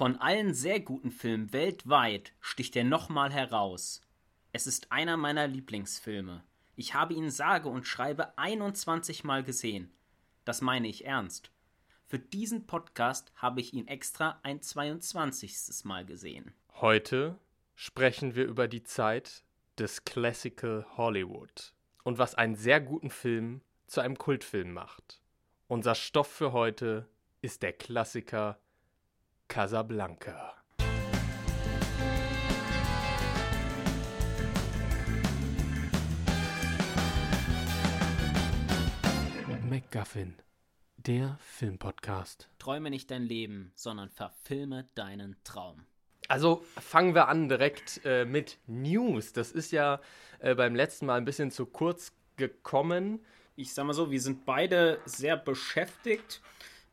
Von allen sehr guten Filmen weltweit sticht er nochmal heraus. Es ist einer meiner Lieblingsfilme. Ich habe ihn sage und schreibe 21 Mal gesehen. Das meine ich ernst. Für diesen Podcast habe ich ihn extra ein 22. Mal gesehen. Heute sprechen wir über die Zeit des Classical Hollywood und was einen sehr guten Film zu einem Kultfilm macht. Unser Stoff für heute ist der Klassiker Casablanca. MacGuffin, der Filmpodcast. Träume nicht dein Leben, sondern verfilme deinen Traum. Also fangen wir an direkt äh, mit News. Das ist ja äh, beim letzten Mal ein bisschen zu kurz gekommen. Ich sag mal so, wir sind beide sehr beschäftigt.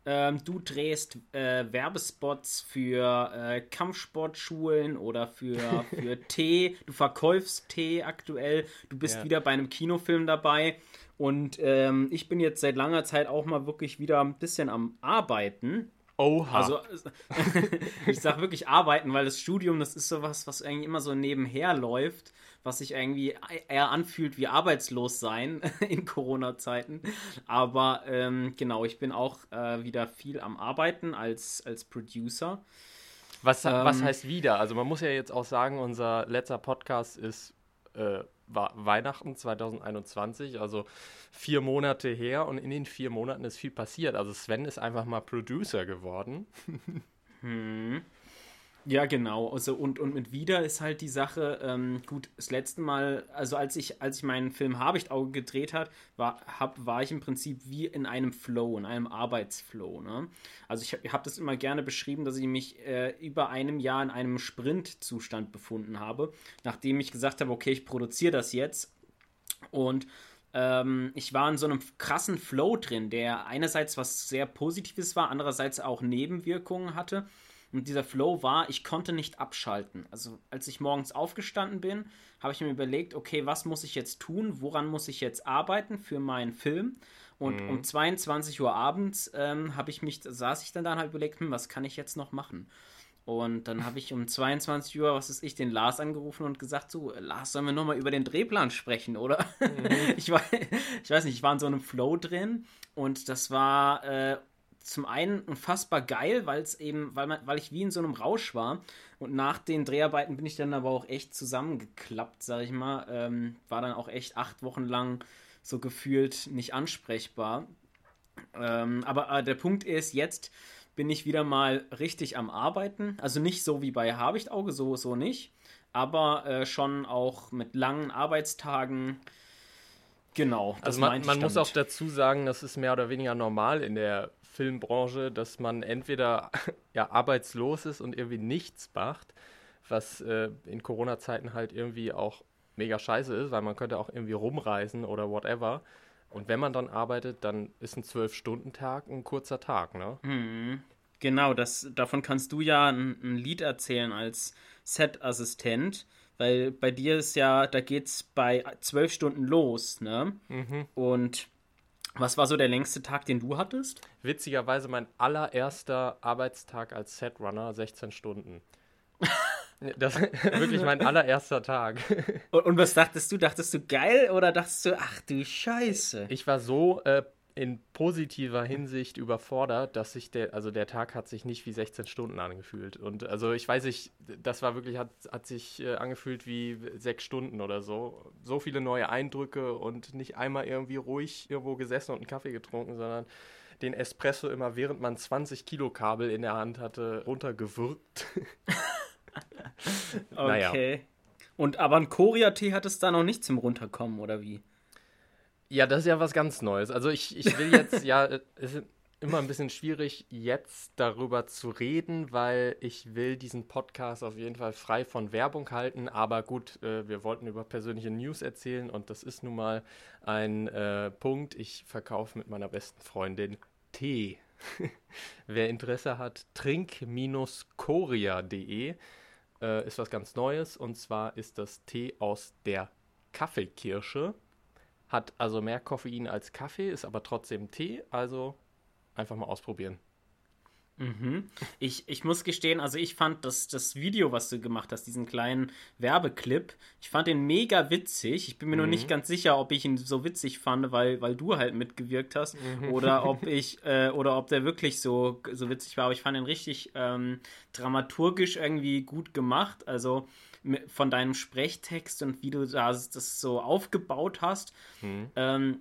Ähm, du drehst äh, Werbespots für äh, Kampfsportschulen oder für, für Tee. Du verkaufst Tee aktuell. Du bist ja. wieder bei einem Kinofilm dabei. Und ähm, ich bin jetzt seit langer Zeit auch mal wirklich wieder ein bisschen am Arbeiten. Oha. Also, ich sag wirklich arbeiten, weil das Studium, das ist sowas, was eigentlich immer so nebenher läuft was sich irgendwie eher anfühlt wie arbeitslos sein in Corona-Zeiten. Aber ähm, genau, ich bin auch äh, wieder viel am Arbeiten als, als Producer. Was, ähm, was heißt wieder? Also man muss ja jetzt auch sagen, unser letzter Podcast ist äh, war Weihnachten 2021, also vier Monate her und in den vier Monaten ist viel passiert. Also Sven ist einfach mal Producer geworden. hm. Ja, genau. Also und, und mit wieder ist halt die Sache, ähm, gut, das letzte Mal, also als ich, als ich meinen Film Habichtauge gedreht hat, war, hab, war ich im Prinzip wie in einem Flow, in einem Arbeitsflow. Ne? Also ich habe das immer gerne beschrieben, dass ich mich äh, über einem Jahr in einem Sprintzustand befunden habe, nachdem ich gesagt habe, okay, ich produziere das jetzt. Und ähm, ich war in so einem krassen Flow drin, der einerseits was sehr Positives war, andererseits auch Nebenwirkungen hatte. Und dieser Flow war, ich konnte nicht abschalten. Also als ich morgens aufgestanden bin, habe ich mir überlegt, okay, was muss ich jetzt tun? Woran muss ich jetzt arbeiten für meinen Film? Und mhm. um 22 Uhr abends ähm, habe ich mich, saß ich dann da und habe überlegt, hm, was kann ich jetzt noch machen? Und dann habe ich um 22 Uhr, was ist ich, den Lars angerufen und gesagt, so, Lars, sollen wir nochmal über den Drehplan sprechen, oder? Mhm. ich, war, ich weiß nicht, ich war in so einem Flow drin und das war äh, zum einen unfassbar geil, weil es eben, weil man, weil ich wie in so einem Rausch war. Und nach den Dreharbeiten bin ich dann aber auch echt zusammengeklappt, sag ich mal. Ähm, war dann auch echt acht Wochen lang so gefühlt nicht ansprechbar. Ähm, aber äh, der Punkt ist, jetzt bin ich wieder mal richtig am Arbeiten. Also nicht so wie bei Habichtauge, so, so nicht. Aber äh, schon auch mit langen Arbeitstagen. Genau. also man, man muss auch dazu sagen, das ist mehr oder weniger normal in der Filmbranche, dass man entweder ja arbeitslos ist und irgendwie nichts macht, was äh, in Corona-Zeiten halt irgendwie auch mega scheiße ist, weil man könnte auch irgendwie rumreisen oder whatever. Und wenn man dann arbeitet, dann ist ein Zwölf-Stunden-Tag ein kurzer Tag, ne? Mhm. Genau, das, davon kannst du ja ein, ein Lied erzählen als Set-Assistent, weil bei dir ist ja, da geht's bei zwölf Stunden los, ne? Mhm. Und was war so der längste Tag, den du hattest? Witzigerweise mein allererster Arbeitstag als Setrunner, 16 Stunden. Das ist wirklich mein allererster Tag. Und, und, was dachtest du? Dachtest du geil oder dachtest du, ach du Scheiße? Ich war so äh, in positiver Hinsicht überfordert, dass sich der, also der Tag hat sich nicht wie 16 Stunden angefühlt. Und also ich weiß nicht, das war wirklich, hat, hat sich äh, angefühlt wie sechs Stunden oder so. So viele neue Eindrücke und nicht einmal irgendwie ruhig irgendwo gesessen und einen Kaffee getrunken, sondern den Espresso immer, während man 20 Kilo Kabel in der Hand hatte, runtergewürgt. okay. Naja. Und aber ein Korea-Tee hat es da noch nicht zum Runterkommen, oder wie? Ja, das ist ja was ganz Neues. Also ich, ich will jetzt, ja, es ist immer ein bisschen schwierig, jetzt darüber zu reden, weil ich will diesen Podcast auf jeden Fall frei von Werbung halten. Aber gut, äh, wir wollten über persönliche News erzählen und das ist nun mal ein äh, Punkt. Ich verkaufe mit meiner besten Freundin Tee. Wer Interesse hat, trink-korea.de äh, ist was ganz Neues und zwar ist das Tee aus der Kaffeekirsche hat also mehr Koffein als Kaffee, ist aber trotzdem Tee, also einfach mal ausprobieren. Mhm. Ich, ich muss gestehen, also ich fand das, das Video, was du gemacht hast, diesen kleinen Werbeclip, ich fand den mega witzig. Ich bin mir mhm. nur nicht ganz sicher, ob ich ihn so witzig fand, weil, weil du halt mitgewirkt hast mhm. oder ob ich äh, oder ob der wirklich so, so witzig war. Aber ich fand ihn richtig ähm, dramaturgisch irgendwie gut gemacht. Also von deinem Sprechtext und wie du das, das so aufgebaut hast. Mhm. Ähm,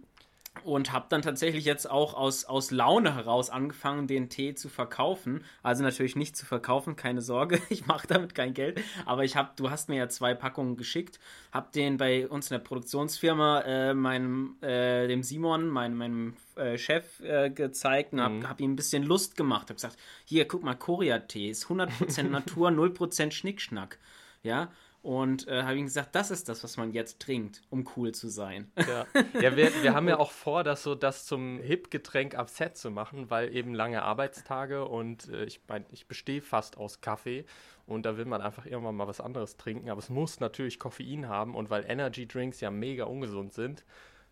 und habe dann tatsächlich jetzt auch aus, aus Laune heraus angefangen, den Tee zu verkaufen. Also natürlich nicht zu verkaufen, keine Sorge, ich mache damit kein Geld. Aber ich habe, du hast mir ja zwei Packungen geschickt, habe den bei uns in der Produktionsfirma äh, meinem, äh, dem Simon, mein, meinem äh, Chef äh, gezeigt und habe mhm. hab ihm ein bisschen Lust gemacht. Habe gesagt, hier, guck mal, Korea-Tee ist 100% Natur, 0% Schnickschnack. Ja, und äh, habe ihm gesagt, das ist das, was man jetzt trinkt, um cool zu sein. Ja, ja wir, wir haben ja auch vor, das so das zum Hip-Getränk ab Set zu machen, weil eben lange Arbeitstage und äh, ich mein, ich bestehe fast aus Kaffee und da will man einfach irgendwann mal was anderes trinken. Aber es muss natürlich Koffein haben und weil Energy Drinks ja mega ungesund sind,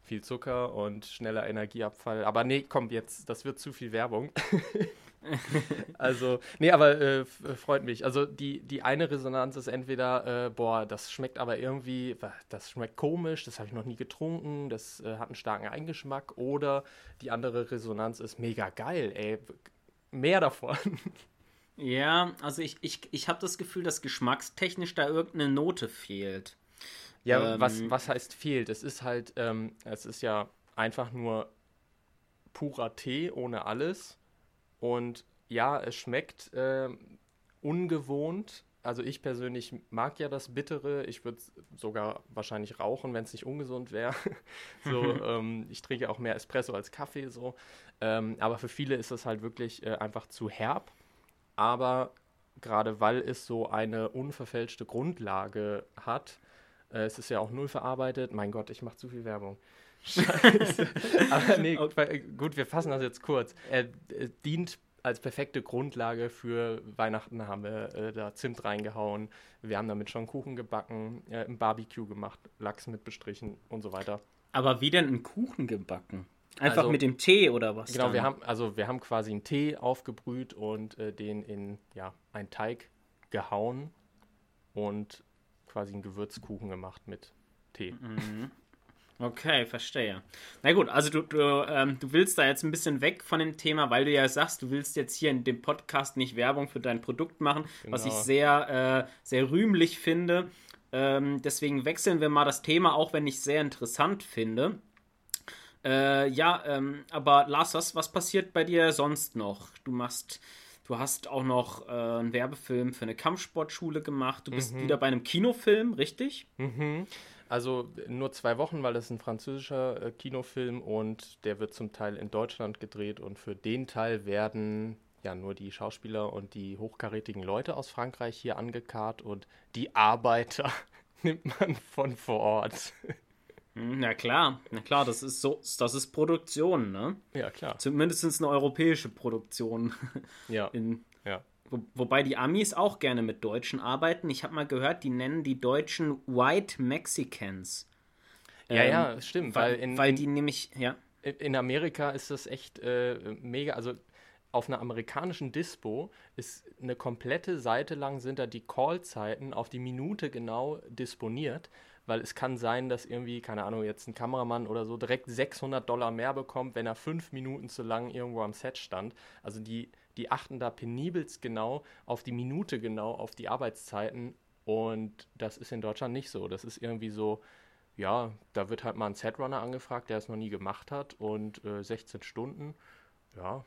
viel Zucker und schneller Energieabfall. Aber nee, komm, jetzt, das wird zu viel Werbung. also, nee, aber äh, äh, freut mich. Also die, die eine Resonanz ist entweder, äh, boah, das schmeckt aber irgendwie, das schmeckt komisch, das habe ich noch nie getrunken, das äh, hat einen starken Eingeschmack. Oder die andere Resonanz ist mega geil, ey, mehr davon. Ja, also ich, ich, ich habe das Gefühl, dass geschmackstechnisch da irgendeine Note fehlt. Ja, ähm, was, was heißt fehlt? Es ist halt, ähm, es ist ja einfach nur purer Tee ohne alles und ja, es schmeckt äh, ungewohnt. Also ich persönlich mag ja das Bittere. Ich würde sogar wahrscheinlich rauchen, wenn es nicht ungesund wäre. so, ähm, ich trinke auch mehr Espresso als Kaffee so. Ähm, aber für viele ist es halt wirklich äh, einfach zu herb. Aber gerade weil es so eine unverfälschte Grundlage hat, äh, es ist ja auch null verarbeitet. Mein Gott, ich mache zu viel Werbung. Scheiße. Aber nee, gut, wir fassen das jetzt kurz. Er, er dient als perfekte Grundlage für Weihnachten haben wir äh, da Zimt reingehauen. Wir haben damit schon Kuchen gebacken, äh, ein Barbecue gemacht, Lachs mit bestrichen und so weiter. Aber wie denn einen Kuchen gebacken? Einfach also, mit dem Tee oder was? Genau, dann? wir haben also wir haben quasi einen Tee aufgebrüht und äh, den in ja einen Teig gehauen und quasi einen Gewürzkuchen gemacht mit Tee. Mhm. Okay, verstehe. Na gut, also du, du, ähm, du willst da jetzt ein bisschen weg von dem Thema, weil du ja sagst, du willst jetzt hier in dem Podcast nicht Werbung für dein Produkt machen, genau. was ich genau. sehr, äh, sehr rühmlich finde. Ähm, deswegen wechseln wir mal das Thema, auch wenn ich es sehr interessant finde. Äh, ja, ähm, aber Lars, was, was passiert bei dir sonst noch? Du machst, du hast auch noch äh, einen Werbefilm für eine Kampfsportschule gemacht. Du bist mhm. wieder bei einem Kinofilm, richtig? Mhm. Also nur zwei Wochen, weil das ist ein französischer äh, Kinofilm und der wird zum Teil in Deutschland gedreht und für den Teil werden ja nur die Schauspieler und die hochkarätigen Leute aus Frankreich hier angekarrt und die Arbeiter nimmt man von vor Ort. Hm, na klar, na klar, das ist so, das ist Produktion, ne? Ja, klar. Zumindest eine europäische Produktion. Ja. In, ja. Wo, wobei die Amis auch gerne mit Deutschen arbeiten. Ich habe mal gehört, die nennen die Deutschen White Mexicans. Ja, ähm, ja, stimmt. Weil, weil, in, weil die nämlich, ja. In Amerika ist das echt äh, mega. Also auf einer amerikanischen Dispo ist eine komplette Seite lang sind da die Callzeiten auf die Minute genau disponiert, weil es kann sein, dass irgendwie, keine Ahnung, jetzt ein Kameramann oder so direkt 600 Dollar mehr bekommt, wenn er fünf Minuten zu lang irgendwo am Set stand. Also die die achten da penibelst genau auf die Minute genau, auf die Arbeitszeiten. Und das ist in Deutschland nicht so. Das ist irgendwie so, ja, da wird halt mal ein Setrunner angefragt, der es noch nie gemacht hat. Und äh, 16 Stunden, ja,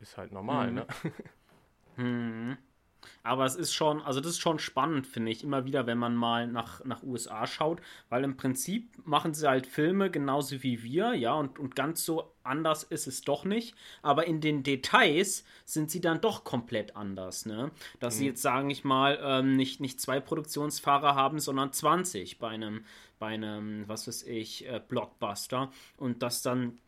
ist halt normal, mhm. ne? Mhm. Aber es ist schon, also das ist schon spannend, finde ich, immer wieder, wenn man mal nach, nach USA schaut, weil im Prinzip machen sie halt Filme genauso wie wir, ja, und, und ganz so anders ist es doch nicht. Aber in den Details sind sie dann doch komplett anders, ne? Dass mhm. sie jetzt, sagen ich mal, ähm, nicht, nicht zwei Produktionsfahrer haben, sondern 20 bei einem, bei einem, was weiß ich, äh, Blockbuster und dass dann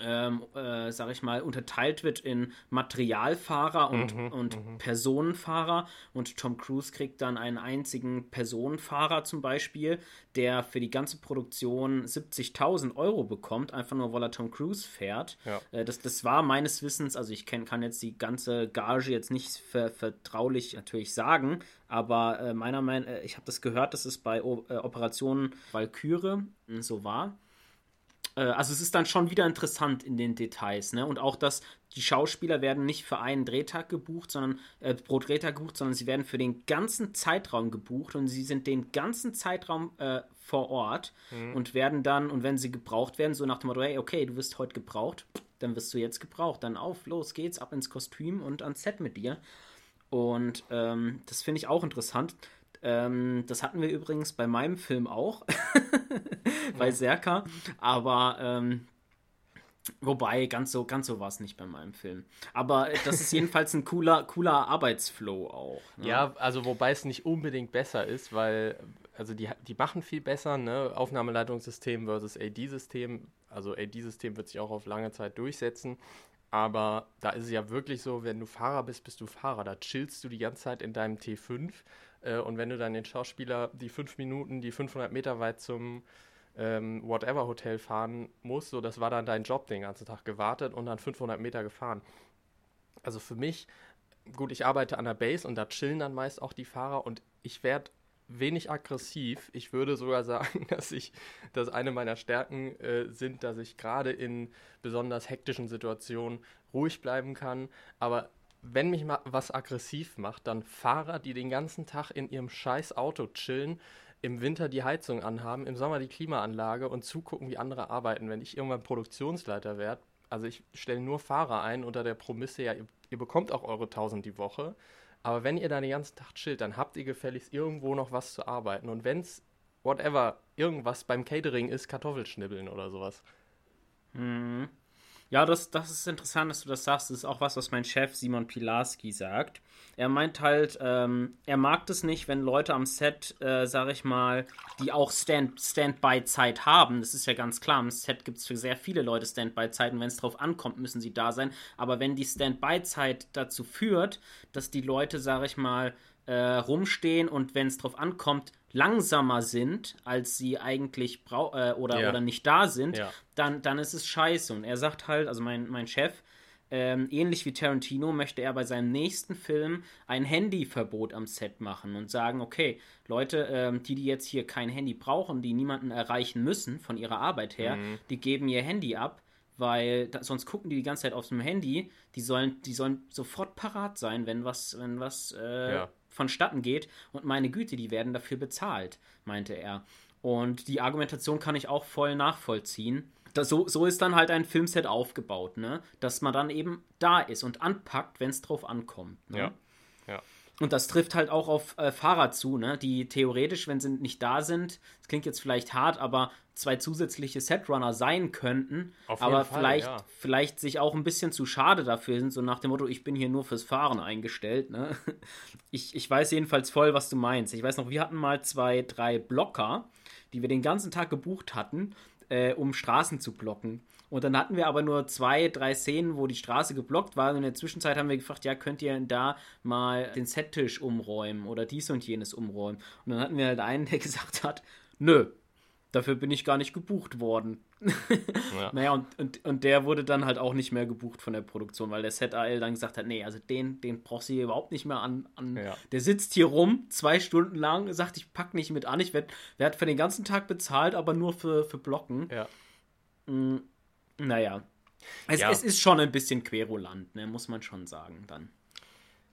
ähm, äh, sag ich mal, unterteilt wird in Materialfahrer und, mhm, und mhm. Personenfahrer. Und Tom Cruise kriegt dann einen einzigen Personenfahrer zum Beispiel, der für die ganze Produktion 70.000 Euro bekommt, einfach nur weil er Tom Cruise fährt. Ja. Äh, das, das war meines Wissens, also ich kenn, kann jetzt die ganze Gage jetzt nicht ver, vertraulich natürlich sagen, aber äh, meiner Meinung nach, äh, ich habe das gehört, dass es bei o äh, Operation Valkyrie so war. Äh, also es ist dann schon wieder interessant in den Details, ne? Und auch, dass die Schauspieler werden nicht für einen Drehtag gebucht, sondern äh, pro Drehtag gebucht, sondern sie werden für den ganzen Zeitraum gebucht und sie sind den ganzen Zeitraum äh, vor Ort mhm. und werden dann, und wenn sie gebraucht werden, so nach dem Motto, hey, okay, du wirst heute gebraucht, dann wirst du jetzt gebraucht. Dann auf, los geht's, ab ins Kostüm und ans Set mit dir. Und ähm, das finde ich auch interessant. Ähm, das hatten wir übrigens bei meinem Film auch, bei Serka. Aber ähm, Wobei, ganz so, ganz so war es nicht bei meinem Film. Aber das ist jedenfalls ein cooler, cooler Arbeitsflow auch. Ne? Ja, also wobei es nicht unbedingt besser ist, weil, also die, die machen viel besser, ne? Aufnahmeleitungssystem versus AD-System. Also AD-System wird sich auch auf lange Zeit durchsetzen. Aber da ist es ja wirklich so, wenn du Fahrer bist, bist du Fahrer. Da chillst du die ganze Zeit in deinem T5 äh, und wenn du dann den Schauspieler die fünf Minuten, die 500 Meter weit zum ähm, Whatever Hotel fahren musst, so das war dann dein Job den ganzen Tag gewartet und dann 500 Meter gefahren. Also für mich, gut, ich arbeite an der Base und da chillen dann meist auch die Fahrer und ich werde wenig aggressiv. Ich würde sogar sagen, dass ich, dass eine meiner Stärken äh, sind, dass ich gerade in besonders hektischen Situationen ruhig bleiben kann. Aber wenn mich mal was aggressiv macht, dann Fahrer, die den ganzen Tag in ihrem scheiß Auto chillen, im Winter die Heizung anhaben, im Sommer die Klimaanlage und zugucken, wie andere arbeiten. Wenn ich irgendwann Produktionsleiter werde, also ich stelle nur Fahrer ein unter der Promisse, ja, ihr, ihr, bekommt auch eure 1000 die Woche, aber wenn ihr da den ganzen Tag chillt, dann habt ihr gefälligst irgendwo noch was zu arbeiten. Und wenn es, whatever, irgendwas beim Catering ist, Kartoffelschnibbeln oder sowas. Mhm. Ja, das, das ist interessant, dass du das sagst. Das ist auch was, was mein Chef Simon Pilarski sagt. Er meint halt, ähm, er mag das nicht, wenn Leute am Set, äh, sag ich mal, die auch Stand, Standby-Zeit haben. Das ist ja ganz klar. Am Set gibt es für sehr viele Leute Standby-Zeiten. Wenn es drauf ankommt, müssen sie da sein. Aber wenn die Standby-Zeit dazu führt, dass die Leute, sag ich mal, äh, rumstehen und wenn es drauf ankommt, langsamer sind, als sie eigentlich brau äh, oder, ja. oder nicht da sind, ja. dann, dann ist es scheiße. Und er sagt halt, also mein, mein Chef, ähm, ähnlich wie Tarantino möchte er bei seinem nächsten Film ein Handyverbot am Set machen und sagen, okay, Leute, ähm, die, die jetzt hier kein Handy brauchen, die niemanden erreichen müssen von ihrer Arbeit her, mhm. die geben ihr Handy ab, weil da, sonst gucken die die ganze Zeit auf dem Handy. Die sollen, die sollen sofort parat sein, wenn was, wenn was äh, ja vonstatten geht. Und meine Güte, die werden dafür bezahlt, meinte er. Und die Argumentation kann ich auch voll nachvollziehen. Das, so, so ist dann halt ein Filmset aufgebaut, ne? Dass man dann eben da ist und anpackt, wenn es drauf ankommt. Ne? Ja. Und das trifft halt auch auf äh, Fahrer zu, ne? die theoretisch, wenn sie nicht da sind, das klingt jetzt vielleicht hart, aber zwei zusätzliche Setrunner sein könnten, aber Fall, vielleicht, ja. vielleicht sich auch ein bisschen zu schade dafür sind, so nach dem Motto, ich bin hier nur fürs Fahren eingestellt. Ne? Ich, ich weiß jedenfalls voll, was du meinst. Ich weiß noch, wir hatten mal zwei, drei Blocker, die wir den ganzen Tag gebucht hatten, äh, um Straßen zu blocken. Und dann hatten wir aber nur zwei, drei Szenen, wo die Straße geblockt war. Und in der Zwischenzeit haben wir gefragt, ja, könnt ihr da mal den Settisch umräumen oder dies und jenes umräumen? Und dann hatten wir halt einen, der gesagt hat, nö, dafür bin ich gar nicht gebucht worden. ja. Naja, und, und, und der wurde dann halt auch nicht mehr gebucht von der Produktion, weil der ZAL dann gesagt hat, nee, also den, den brauchst du hier überhaupt nicht mehr an. an ja. Der sitzt hier rum, zwei Stunden lang, sagt, ich pack nicht mit an, ich werde werd für den ganzen Tag bezahlt, aber nur für, für Blocken. Ja. Mhm. Naja. Es, ja. es ist schon ein bisschen querulant, ne, muss man schon sagen dann.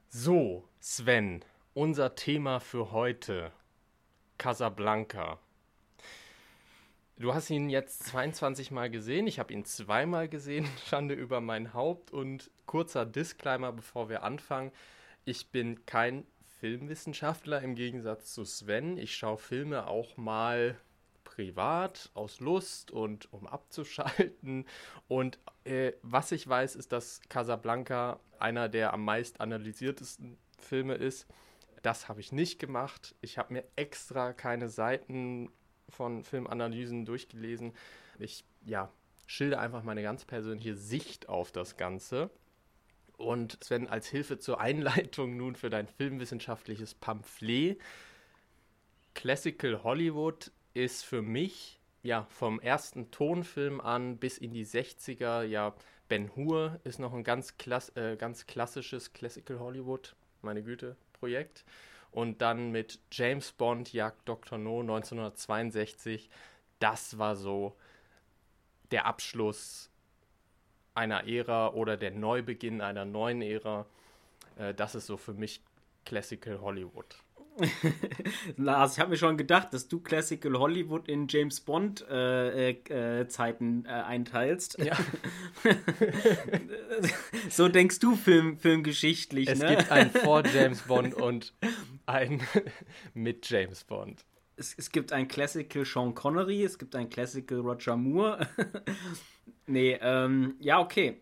So, Sven, unser Thema für heute. Casablanca. Du hast ihn jetzt 22 Mal gesehen. Ich habe ihn zweimal gesehen. Schande über mein Haupt. Und kurzer Disclaimer, bevor wir anfangen. Ich bin kein Filmwissenschaftler im Gegensatz zu Sven. Ich schaue Filme auch mal privat, aus Lust und um abzuschalten. Und äh, was ich weiß, ist, dass Casablanca einer der am meist analysiertesten Filme ist. Das habe ich nicht gemacht. Ich habe mir extra keine Seiten von Filmanalysen durchgelesen. Ich, ja, schilder einfach meine ganz persönliche Sicht auf das Ganze. Und Sven, als Hilfe zur Einleitung nun für dein filmwissenschaftliches Pamphlet. Classical Hollywood ist für mich ja vom ersten Tonfilm an bis in die 60er, ja, Ben Hur ist noch ein ganz, klass äh, ganz klassisches Classical Hollywood, meine Güte, Projekt. Und dann mit James Bond Jagd Dr. No 1962, das war so der Abschluss einer Ära oder der Neubeginn einer neuen Ära. Äh, das ist so für mich Classical Hollywood. Lars, ich habe mir schon gedacht, dass du Classical Hollywood in James Bond äh, äh, Zeiten äh, einteilst. Ja. so denkst du Film, filmgeschichtlich. Es ne? gibt einen vor James Bond und einen mit James Bond. Es, es gibt ein Classical Sean Connery, es gibt ein Classical Roger Moore. nee, ähm, ja, okay.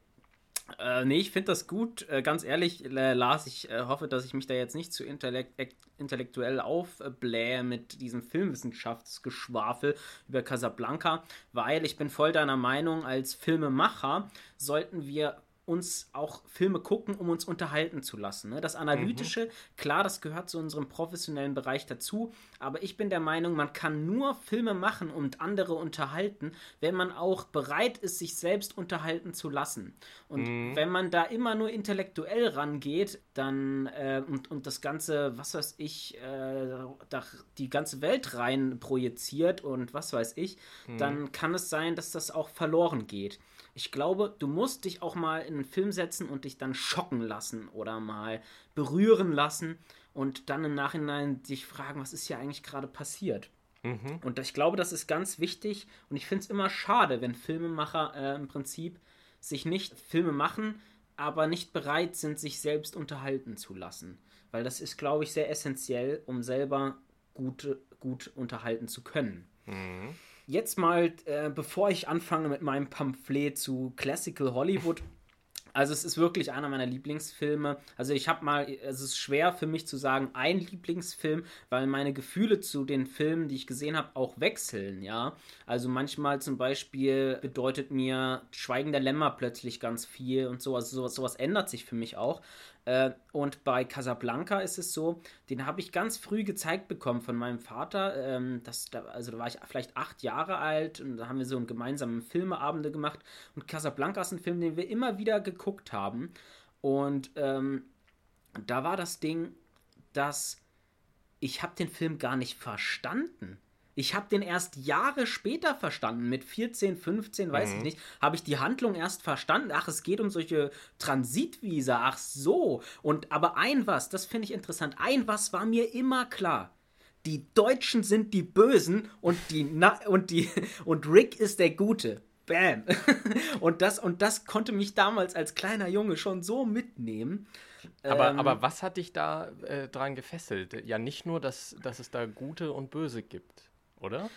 Äh, nee, ich finde das gut. Äh, ganz ehrlich, äh, Lars, ich äh, hoffe, dass ich mich da jetzt nicht zu intellekt intellektuell aufblähe mit diesem Filmwissenschaftsgeschwafel über Casablanca, weil ich bin voll deiner Meinung, als Filmemacher sollten wir uns auch Filme gucken, um uns unterhalten zu lassen. Ne? Das Analytische, mhm. klar, das gehört zu unserem professionellen Bereich dazu, aber ich bin der Meinung, man kann nur Filme machen und andere unterhalten, wenn man auch bereit ist, sich selbst unterhalten zu lassen. Und mhm. wenn man da immer nur intellektuell rangeht, dann äh, und, und das Ganze, was weiß ich, äh, da, die ganze Welt rein projiziert und was weiß ich, mhm. dann kann es sein, dass das auch verloren geht. Ich glaube, du musst dich auch mal in einen Film setzen und dich dann schocken lassen oder mal berühren lassen und dann im Nachhinein dich fragen, was ist hier eigentlich gerade passiert. Mhm. Und ich glaube, das ist ganz wichtig und ich finde es immer schade, wenn Filmemacher äh, im Prinzip sich nicht Filme machen, aber nicht bereit sind, sich selbst unterhalten zu lassen. Weil das ist, glaube ich, sehr essentiell, um selber gut, gut unterhalten zu können. Mhm. Jetzt mal, äh, bevor ich anfange mit meinem Pamphlet zu Classical Hollywood. Also es ist wirklich einer meiner Lieblingsfilme. Also ich habe mal, es ist schwer für mich zu sagen, ein Lieblingsfilm, weil meine Gefühle zu den Filmen, die ich gesehen habe, auch wechseln, ja. Also manchmal zum Beispiel bedeutet mir Schweigen der Lämmer plötzlich ganz viel und so. Also sowas, sowas ändert sich für mich auch. Äh, und bei Casablanca ist es so, den habe ich ganz früh gezeigt bekommen von meinem Vater. Ähm, das, da, also da war ich vielleicht acht Jahre alt und da haben wir so einen gemeinsamen Filmeabende gemacht. Und Casablanca ist ein Film, den wir immer wieder geguckt haben. Und ähm, da war das Ding, dass ich habe den Film gar nicht verstanden. Ich habe den erst Jahre später verstanden, mit 14, 15, weiß mhm. ich nicht, habe ich die Handlung erst verstanden. Ach, es geht um solche Transitvisa, ach so. Und aber ein was, das finde ich interessant, ein was war mir immer klar. Die Deutschen sind die Bösen und die Na und die und Rick ist der Gute. Bam. und das und das konnte mich damals als kleiner Junge schon so mitnehmen. Aber, ähm, aber was hat dich da äh, dran gefesselt? Ja, nicht nur, dass, dass es da Gute und Böse gibt oder?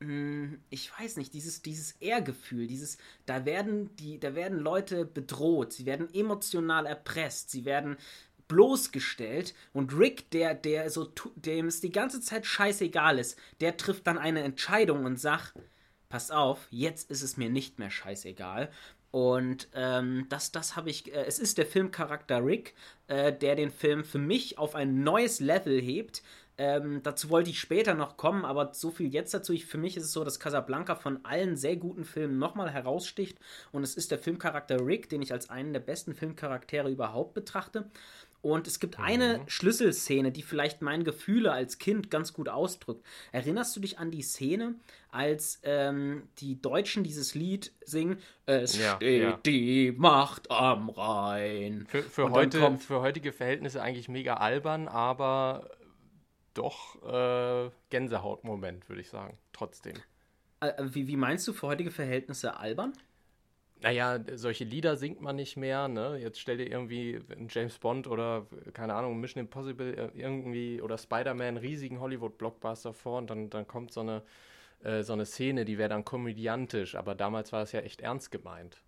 Mm, ich weiß nicht, dieses, dieses Ehrgefühl, dieses, da werden die, da werden Leute bedroht, sie werden emotional erpresst, sie werden bloßgestellt und Rick, der, der so, dem es die ganze Zeit scheißegal ist, der trifft dann eine Entscheidung und sagt, pass auf, jetzt ist es mir nicht mehr scheißegal. Und ähm, das, das habe ich. Äh, es ist der Filmcharakter Rick, äh, der den Film für mich auf ein neues Level hebt, ähm, dazu wollte ich später noch kommen, aber so viel jetzt dazu. Ich, für mich ist es so, dass Casablanca von allen sehr guten Filmen nochmal heraussticht und es ist der Filmcharakter Rick, den ich als einen der besten Filmcharaktere überhaupt betrachte. Und es gibt mhm. eine Schlüsselszene, die vielleicht meine Gefühle als Kind ganz gut ausdrückt. Erinnerst du dich an die Szene, als ähm, die Deutschen dieses Lied singen? Es ja, steht ja. die Macht am Rhein. Für, für, heute, für heutige Verhältnisse eigentlich mega albern, aber doch äh, Gänsehautmoment, würde ich sagen, trotzdem. Äh, äh, wie, wie meinst du für heutige Verhältnisse albern? Naja, solche Lieder singt man nicht mehr, ne? Jetzt stell dir irgendwie einen James Bond oder, keine Ahnung, Mission Impossible äh, irgendwie oder Spider-Man, riesigen Hollywood-Blockbuster vor und dann, dann kommt so eine, äh, so eine Szene, die wäre dann komödiantisch, aber damals war es ja echt ernst gemeint.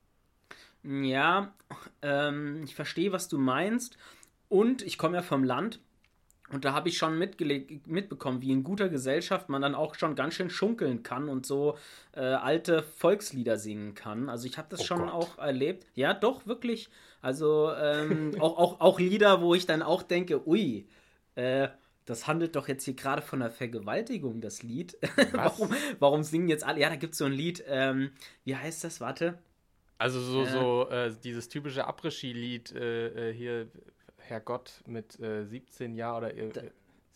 Ja, ähm, ich verstehe, was du meinst und ich komme ja vom Land Und da habe ich schon mitbekommen, wie in guter Gesellschaft man dann auch schon ganz schön schunkeln kann und so äh, alte Volkslieder singen kann. Also ich habe das oh schon Gott. auch erlebt. Ja, doch, wirklich. Also ähm, auch, auch, auch Lieder, wo ich dann auch denke, ui, äh, das handelt doch jetzt hier gerade von einer Vergewaltigung, das Lied. warum, warum singen jetzt alle? Ja, da gibt es so ein Lied, ähm, wie heißt das? Warte. Also so, äh, so äh, dieses typische Après-Ski-Lied äh, äh hier, Herrgott, mit 17 Jahren oder da,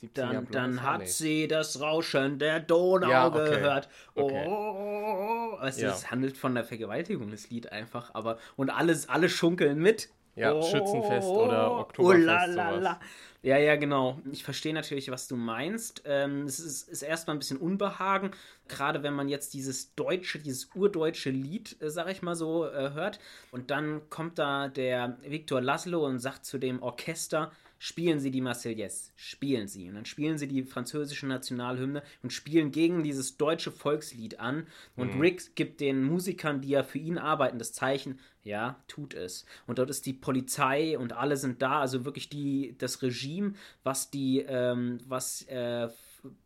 17 dann, Jahr dann hat nicht. sie das Rauschen der Donau ja, okay. gehört. Okay. Oh, also ja. es handelt von der Vergewaltigung, das Lied einfach, aber und alles, alle schunkeln mit. Ja, oh, Schützenfest oder oh, Oktoberfest. Oh, la, la, la. Ja, ja, genau. Ich verstehe natürlich, was du meinst. Ähm, es ist, ist erstmal ein bisschen Unbehagen, gerade wenn man jetzt dieses deutsche, dieses urdeutsche Lied, äh, sag ich mal so, äh, hört. Und dann kommt da der Viktor Laszlo und sagt zu dem Orchester, spielen Sie die Marseillaise, spielen Sie. Und dann spielen sie die französische Nationalhymne und spielen gegen dieses deutsche Volkslied an. Und mhm. Rick gibt den Musikern, die ja für ihn arbeiten, das Zeichen, ja, tut es. Und dort ist die Polizei und alle sind da, also wirklich die, das Regime, was die, ähm, was äh,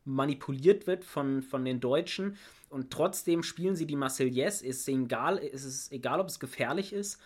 manipuliert wird von, von den Deutschen. Und trotzdem spielen sie die Marseillaise, ist egal, ist es egal, ob es gefährlich ist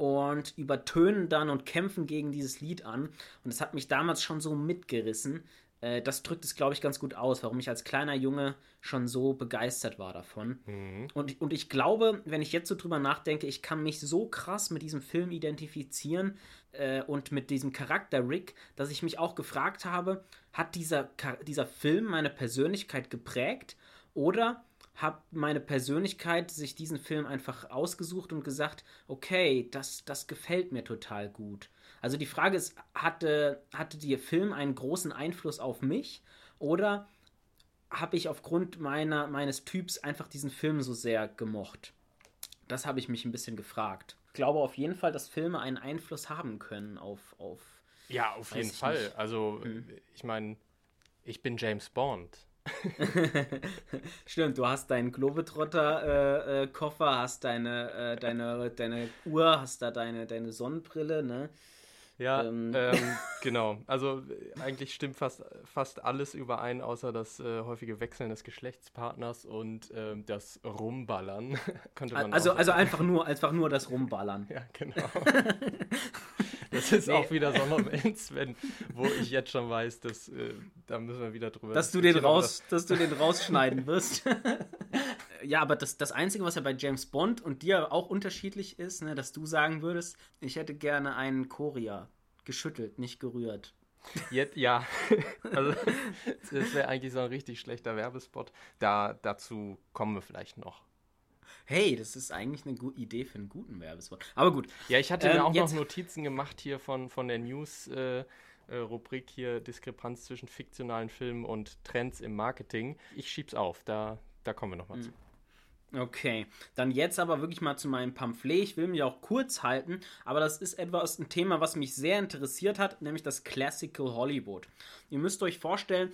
und übertönen dann und kämpfen gegen dieses Lied an. Und es hat mich damals schon so mitgerissen. Äh, das drückt es, glaube ich, ganz gut aus, warum ich als kleiner Junge schon so begeistert war davon. Mhm. Und, und ich glaube, wenn ich jetzt so drüber nachdenke, ich kann mich so krass mit diesem Film identifizieren äh, und mit diesem Charakter Rick, dass ich mich auch gefragt habe, hat dieser, dieser Film meine Persönlichkeit geprägt oder habe meine Persönlichkeit sich diesen Film einfach ausgesucht und gesagt, okay, das, das gefällt mir total gut. Also die Frage ist, hatte, hatte der Film einen großen Einfluss auf mich oder habe ich aufgrund meiner, meines Typs einfach diesen Film so sehr gemocht? Das habe ich mich ein bisschen gefragt. Ich glaube auf jeden Fall, dass Filme einen Einfluss haben können auf. auf ja, auf jeden Fall. Nicht. Also, hm. ich meine, ich bin James Bond. Stimmt, du hast deinen Globetrotter-Koffer, äh, äh, hast deine, äh, deine, deine Uhr, hast da deine, deine Sonnenbrille, ne? Ja, ähm. Ähm, genau. Also eigentlich stimmt fast, fast alles überein, außer das äh, häufige Wechseln des Geschlechtspartners und ähm, das Rumballern. Könnte man also, also einfach, nur, einfach nur das Rumballern. Ja, genau. Das ist nee. auch wieder so ein Moment, Sven, wo ich jetzt schon weiß, dass äh, da müssen wir wieder drüber dass du den raus, das... Dass du den rausschneiden wirst. ja, aber das, das Einzige, was ja bei James Bond und dir auch unterschiedlich ist, ne, dass du sagen würdest, ich hätte gerne einen Korea geschüttelt, nicht gerührt. Jetzt, ja, also das wäre eigentlich so ein richtig schlechter Werbespot. Da, dazu kommen wir vielleicht noch hey, das ist eigentlich eine gute Idee für einen guten Werbespot. Aber gut. Ja, ich hatte ähm, mir auch noch Notizen gemacht hier von, von der News. Äh, äh, hier Diskrepanz zwischen fiktionalen Filmen und Trends im Marketing. Ich schieb's auf, da, da kommen wir nochmal mhm. zu. Okay, dann jetzt aber wirklich mal zu meinem Pamphlet. Ich will mich auch kurz halten, aber das ist etwas ein Thema, was mich sehr interessiert hat, nämlich das Classical Hollywood. Ihr müsst euch vorstellen,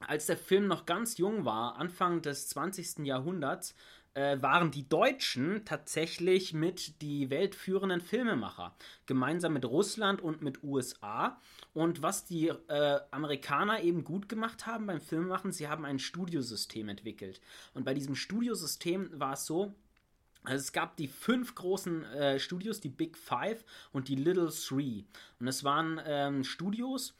als der Film noch ganz jung war, Anfang des 20. Jahrhunderts, äh, waren die Deutschen tatsächlich mit die weltführenden Filmemacher, gemeinsam mit Russland und mit USA. Und was die äh, Amerikaner eben gut gemacht haben beim Filmemachen, sie haben ein Studiosystem entwickelt. Und bei diesem Studiosystem war es so, also es gab die fünf großen äh, Studios, die Big Five und die Little Three. Und es waren ähm, Studios,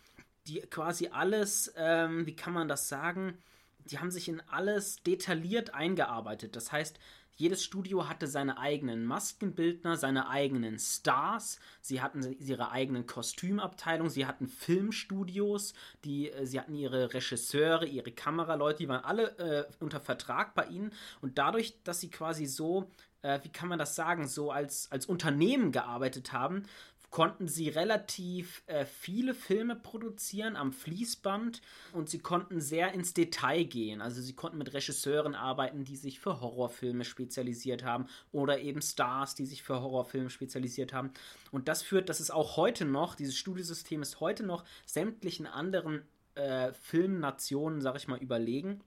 die quasi alles, ähm, wie kann man das sagen, die haben sich in alles detailliert eingearbeitet. Das heißt, jedes Studio hatte seine eigenen Maskenbildner, seine eigenen Stars, sie hatten ihre eigenen Kostümabteilungen, sie hatten Filmstudios, die, äh, sie hatten ihre Regisseure, ihre Kameraleute, die waren alle äh, unter Vertrag bei ihnen. Und dadurch, dass sie quasi so, äh, wie kann man das sagen, so als, als Unternehmen gearbeitet haben, konnten sie relativ äh, viele Filme produzieren am Fließband und sie konnten sehr ins Detail gehen. Also sie konnten mit Regisseuren arbeiten, die sich für Horrorfilme spezialisiert haben oder eben Stars, die sich für Horrorfilme spezialisiert haben. Und das führt, das ist auch heute noch, dieses Studiosystem ist heute noch sämtlichen anderen äh, Filmnationen, sag ich mal, überlegen.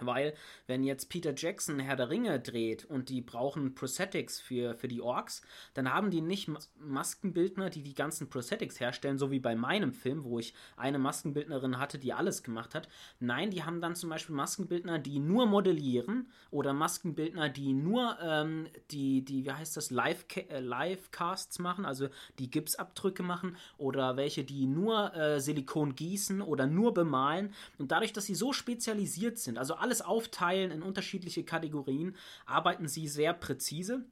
Weil, wenn jetzt Peter Jackson Herr der Ringe dreht und die brauchen Prosthetics für, für die Orks, dann haben die nicht Maskenbildner, die die ganzen Prosthetics herstellen, so wie bei meinem Film, wo ich eine Maskenbildnerin hatte, die alles gemacht hat. Nein, die haben dann zum Beispiel Maskenbildner, die nur modellieren oder Maskenbildner, die nur ähm, die, die, wie heißt das, Live-Casts äh, machen, also die Gipsabdrücke machen oder welche, die nur äh, Silikon gießen oder nur bemalen. Und dadurch, dass sie so spezialisiert sind, also alles aufteilen in unterschiedliche Kategorien, arbeiten sie sehr präzise.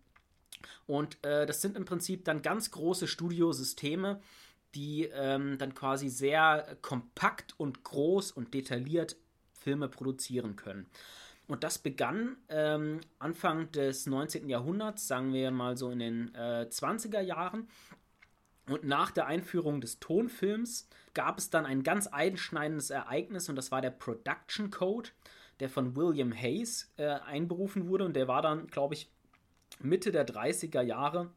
Und äh, das sind im Prinzip dann ganz große Studiosysteme, die ähm, dann quasi sehr kompakt und groß und detailliert Filme produzieren können. Und das begann ähm, Anfang des 19. Jahrhunderts, sagen wir mal so in den äh, 20er Jahren. Und nach der Einführung des Tonfilms gab es dann ein ganz einschneidendes Ereignis und das war der Production Code der von William Hayes äh, einberufen wurde und der war dann, glaube ich, Mitte der 30er Jahre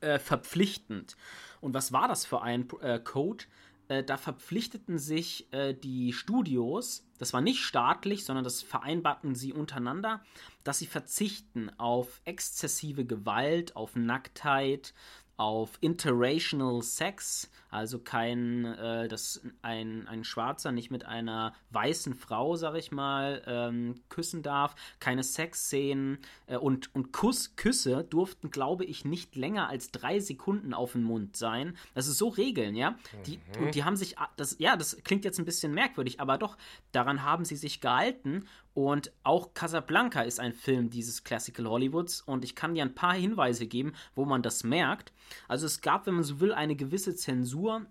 äh, verpflichtend. Und was war das für ein äh, Code? Äh, da verpflichteten sich äh, die Studios, das war nicht staatlich, sondern das vereinbarten sie untereinander, dass sie verzichten auf exzessive Gewalt, auf Nacktheit, auf interracial Sex, also kein, äh, dass ein, ein Schwarzer nicht mit einer weißen Frau, sag ich mal, ähm, küssen darf, keine Sexszenen äh, und, und Kuss, Küsse durften, glaube ich, nicht länger als drei Sekunden auf den Mund sein. Das ist so Regeln, ja. Die, mhm. Und die haben sich, das, ja, das klingt jetzt ein bisschen merkwürdig, aber doch, daran haben sie sich gehalten und auch Casablanca ist ein Film dieses Classical Hollywoods und ich kann dir ein paar Hinweise geben, wo man das merkt. Also es gab, wenn man so will, eine gewisse Zensur.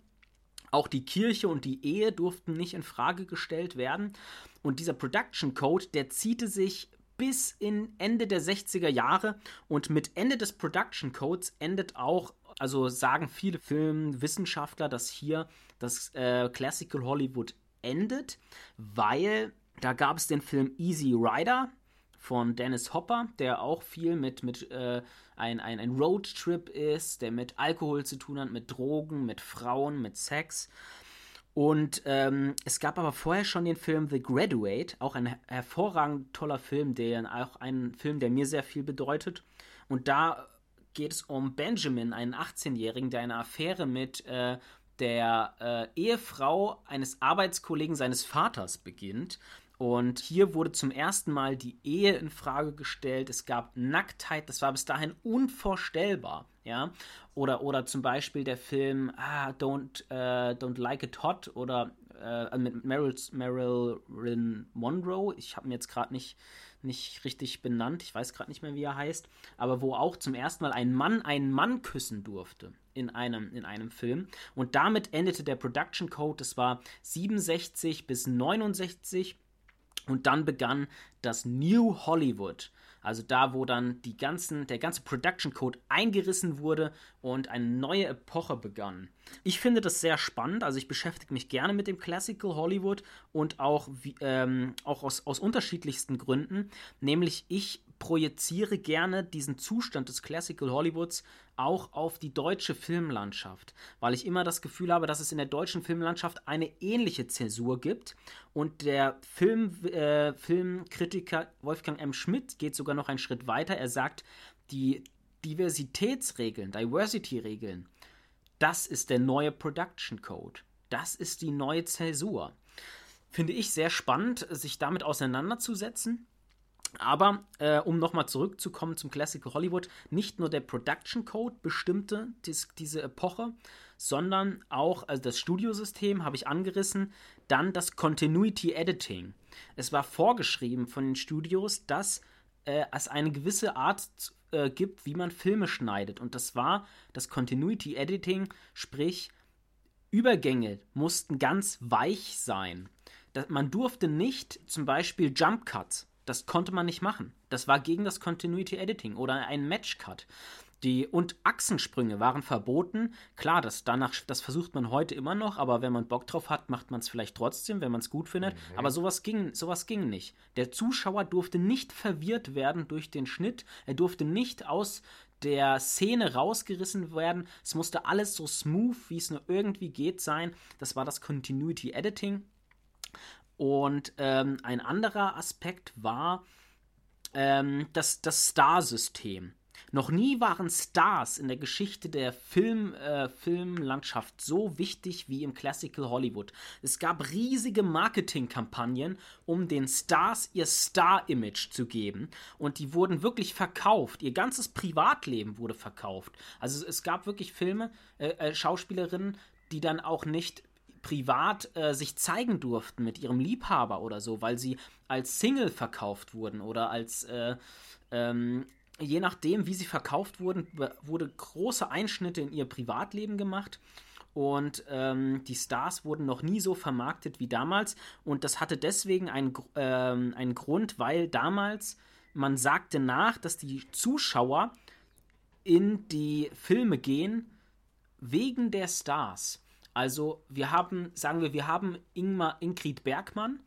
Auch die Kirche und die Ehe durften nicht in Frage gestellt werden. Und dieser Production Code, der ziehte sich bis in Ende der 60er Jahre und mit Ende des Production Codes endet auch, also sagen viele Filmwissenschaftler, dass hier das äh, Classical Hollywood endet, weil da gab es den Film Easy Rider von Dennis Hopper, der auch viel mit, mit äh, ein, ein, ein Roadtrip ist, der mit Alkohol zu tun hat, mit Drogen, mit Frauen, mit Sex. Und ähm, es gab aber vorher schon den Film The Graduate, auch ein hervorragend toller Film, der auch ein Film, der mir sehr viel bedeutet. Und da geht es um Benjamin, einen 18-Jährigen, der eine Affäre mit äh, der äh, Ehefrau eines Arbeitskollegen seines Vaters beginnt. Und hier wurde zum ersten Mal die Ehe in Frage gestellt. Es gab Nacktheit, das war bis dahin unvorstellbar. Ja? Oder, oder zum Beispiel der Film ah, Don't, uh, Don't Like It Hot oder uh, mit Meryl, Marilyn Monroe. Ich habe mir jetzt gerade nicht, nicht richtig benannt. Ich weiß gerade nicht mehr, wie er heißt. Aber wo auch zum ersten Mal ein Mann einen Mann küssen durfte in einem, in einem Film. Und damit endete der Production Code. Das war 67 bis 69. Und dann begann das New Hollywood. Also da, wo dann die ganzen, der ganze Production Code eingerissen wurde und eine neue Epoche begann. Ich finde das sehr spannend. Also ich beschäftige mich gerne mit dem Classical Hollywood und auch, ähm, auch aus, aus unterschiedlichsten Gründen. Nämlich ich projiziere gerne diesen Zustand des Classical Hollywoods auch auf die deutsche Filmlandschaft, weil ich immer das Gefühl habe, dass es in der deutschen Filmlandschaft eine ähnliche Zäsur gibt und der Film, äh, Filmkritiker Wolfgang M. Schmidt geht sogar noch einen Schritt weiter. Er sagt, die Diversitätsregeln, Diversity-Regeln, das ist der neue Production Code. Das ist die neue Zäsur. Finde ich sehr spannend, sich damit auseinanderzusetzen. Aber äh, um nochmal zurückzukommen zum Classical Hollywood, nicht nur der Production Code bestimmte dies, diese Epoche, sondern auch also das Studiosystem habe ich angerissen, dann das Continuity Editing. Es war vorgeschrieben von den Studios, dass äh, es eine gewisse Art äh, gibt, wie man Filme schneidet. Und das war das Continuity Editing, sprich Übergänge mussten ganz weich sein. man durfte nicht zum Beispiel Jump Cuts das konnte man nicht machen. Das war gegen das Continuity Editing oder ein Match Cut. Die, und Achsensprünge waren verboten. Klar, das, danach, das versucht man heute immer noch, aber wenn man Bock drauf hat, macht man es vielleicht trotzdem, wenn man es gut findet. Mhm. Aber sowas ging, sowas ging nicht. Der Zuschauer durfte nicht verwirrt werden durch den Schnitt. Er durfte nicht aus der Szene rausgerissen werden. Es musste alles so smooth, wie es nur irgendwie geht, sein. Das war das Continuity Editing. Und ähm, ein anderer Aspekt war ähm, das, das Star-System. Noch nie waren Stars in der Geschichte der Film, äh, Filmlandschaft so wichtig wie im Classical Hollywood. Es gab riesige Marketingkampagnen, um den Stars ihr Star-Image zu geben. Und die wurden wirklich verkauft. Ihr ganzes Privatleben wurde verkauft. Also es gab wirklich Filme, äh, äh, Schauspielerinnen, die dann auch nicht privat äh, sich zeigen durften mit ihrem Liebhaber oder so, weil sie als Single verkauft wurden oder als äh, ähm, je nachdem, wie sie verkauft wurden, wurde große Einschnitte in ihr Privatleben gemacht. Und ähm, die Stars wurden noch nie so vermarktet wie damals. Und das hatte deswegen einen, ähm, einen Grund, weil damals man sagte nach, dass die Zuschauer in die Filme gehen wegen der Stars. Also wir haben, sagen wir, wir haben Ingmar, Ingrid Bergmann,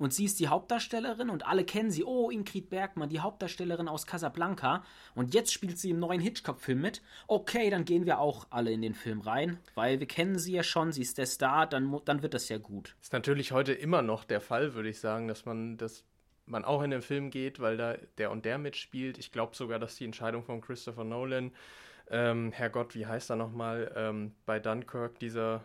und sie ist die Hauptdarstellerin und alle kennen sie. Oh, Ingrid Bergmann, die Hauptdarstellerin aus Casablanca. Und jetzt spielt sie im neuen Hitchcock-Film mit. Okay, dann gehen wir auch alle in den Film rein, weil wir kennen sie ja schon, sie ist der Star, dann, dann wird das ja gut. Ist natürlich heute immer noch der Fall, würde ich sagen, dass man das man auch in den Film geht, weil da der und der mitspielt. Ich glaube sogar, dass die Entscheidung von Christopher Nolan, ähm, Herrgott, wie heißt er nochmal, ähm, bei Dunkirk, dieser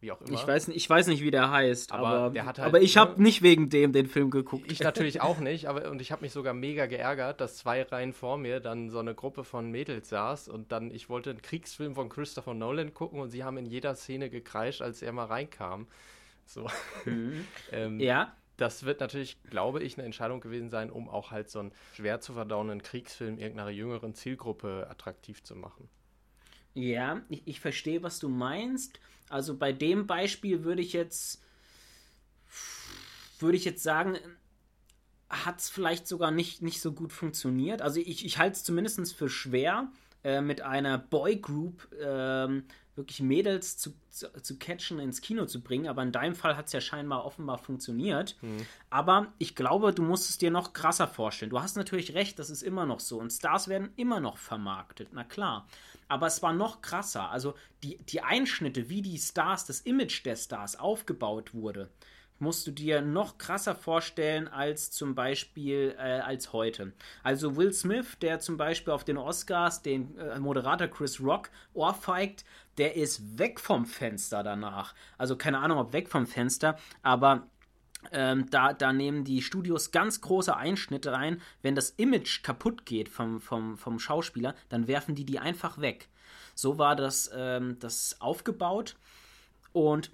wie auch immer. Ich weiß, nicht, ich weiß nicht, wie der heißt, aber, aber, der halt, aber ich habe ne, nicht wegen dem den Film geguckt. Ich natürlich auch nicht, aber und ich habe mich sogar mega geärgert, dass zwei Reihen vor mir dann so eine Gruppe von Mädels saß und dann, ich wollte einen Kriegsfilm von Christopher Nolan gucken und sie haben in jeder Szene gekreischt, als er mal reinkam. So. Mhm. ähm, ja. Das wird natürlich, glaube ich, eine Entscheidung gewesen sein, um auch halt so einen schwer zu verdauenden Kriegsfilm irgendeiner jüngeren Zielgruppe attraktiv zu machen. Ja, ich, ich verstehe, was du meinst. Also bei dem Beispiel würde ich jetzt würde ich jetzt sagen, hat es vielleicht sogar nicht, nicht so gut funktioniert. Also ich, ich halte es zumindest für schwer, äh, mit einer Boygroup ähm, wirklich Mädels zu, zu, zu, catchen, ins Kino zu bringen. Aber in deinem Fall hat es ja scheinbar offenbar funktioniert. Mhm. Aber ich glaube, du musst es dir noch krasser vorstellen. Du hast natürlich recht, das ist immer noch so. Und Stars werden immer noch vermarktet, na klar aber es war noch krasser. Also die, die Einschnitte, wie die Stars, das Image der Stars aufgebaut wurde, musst du dir noch krasser vorstellen als zum Beispiel äh, als heute. Also Will Smith, der zum Beispiel auf den Oscars den äh, Moderator Chris Rock ohrfeigt, der ist weg vom Fenster danach. Also keine Ahnung, ob weg vom Fenster, aber ähm, da, da nehmen die Studios ganz große Einschnitte rein. Wenn das Image kaputt geht vom, vom, vom Schauspieler, dann werfen die die einfach weg. So war das, ähm, das aufgebaut. Und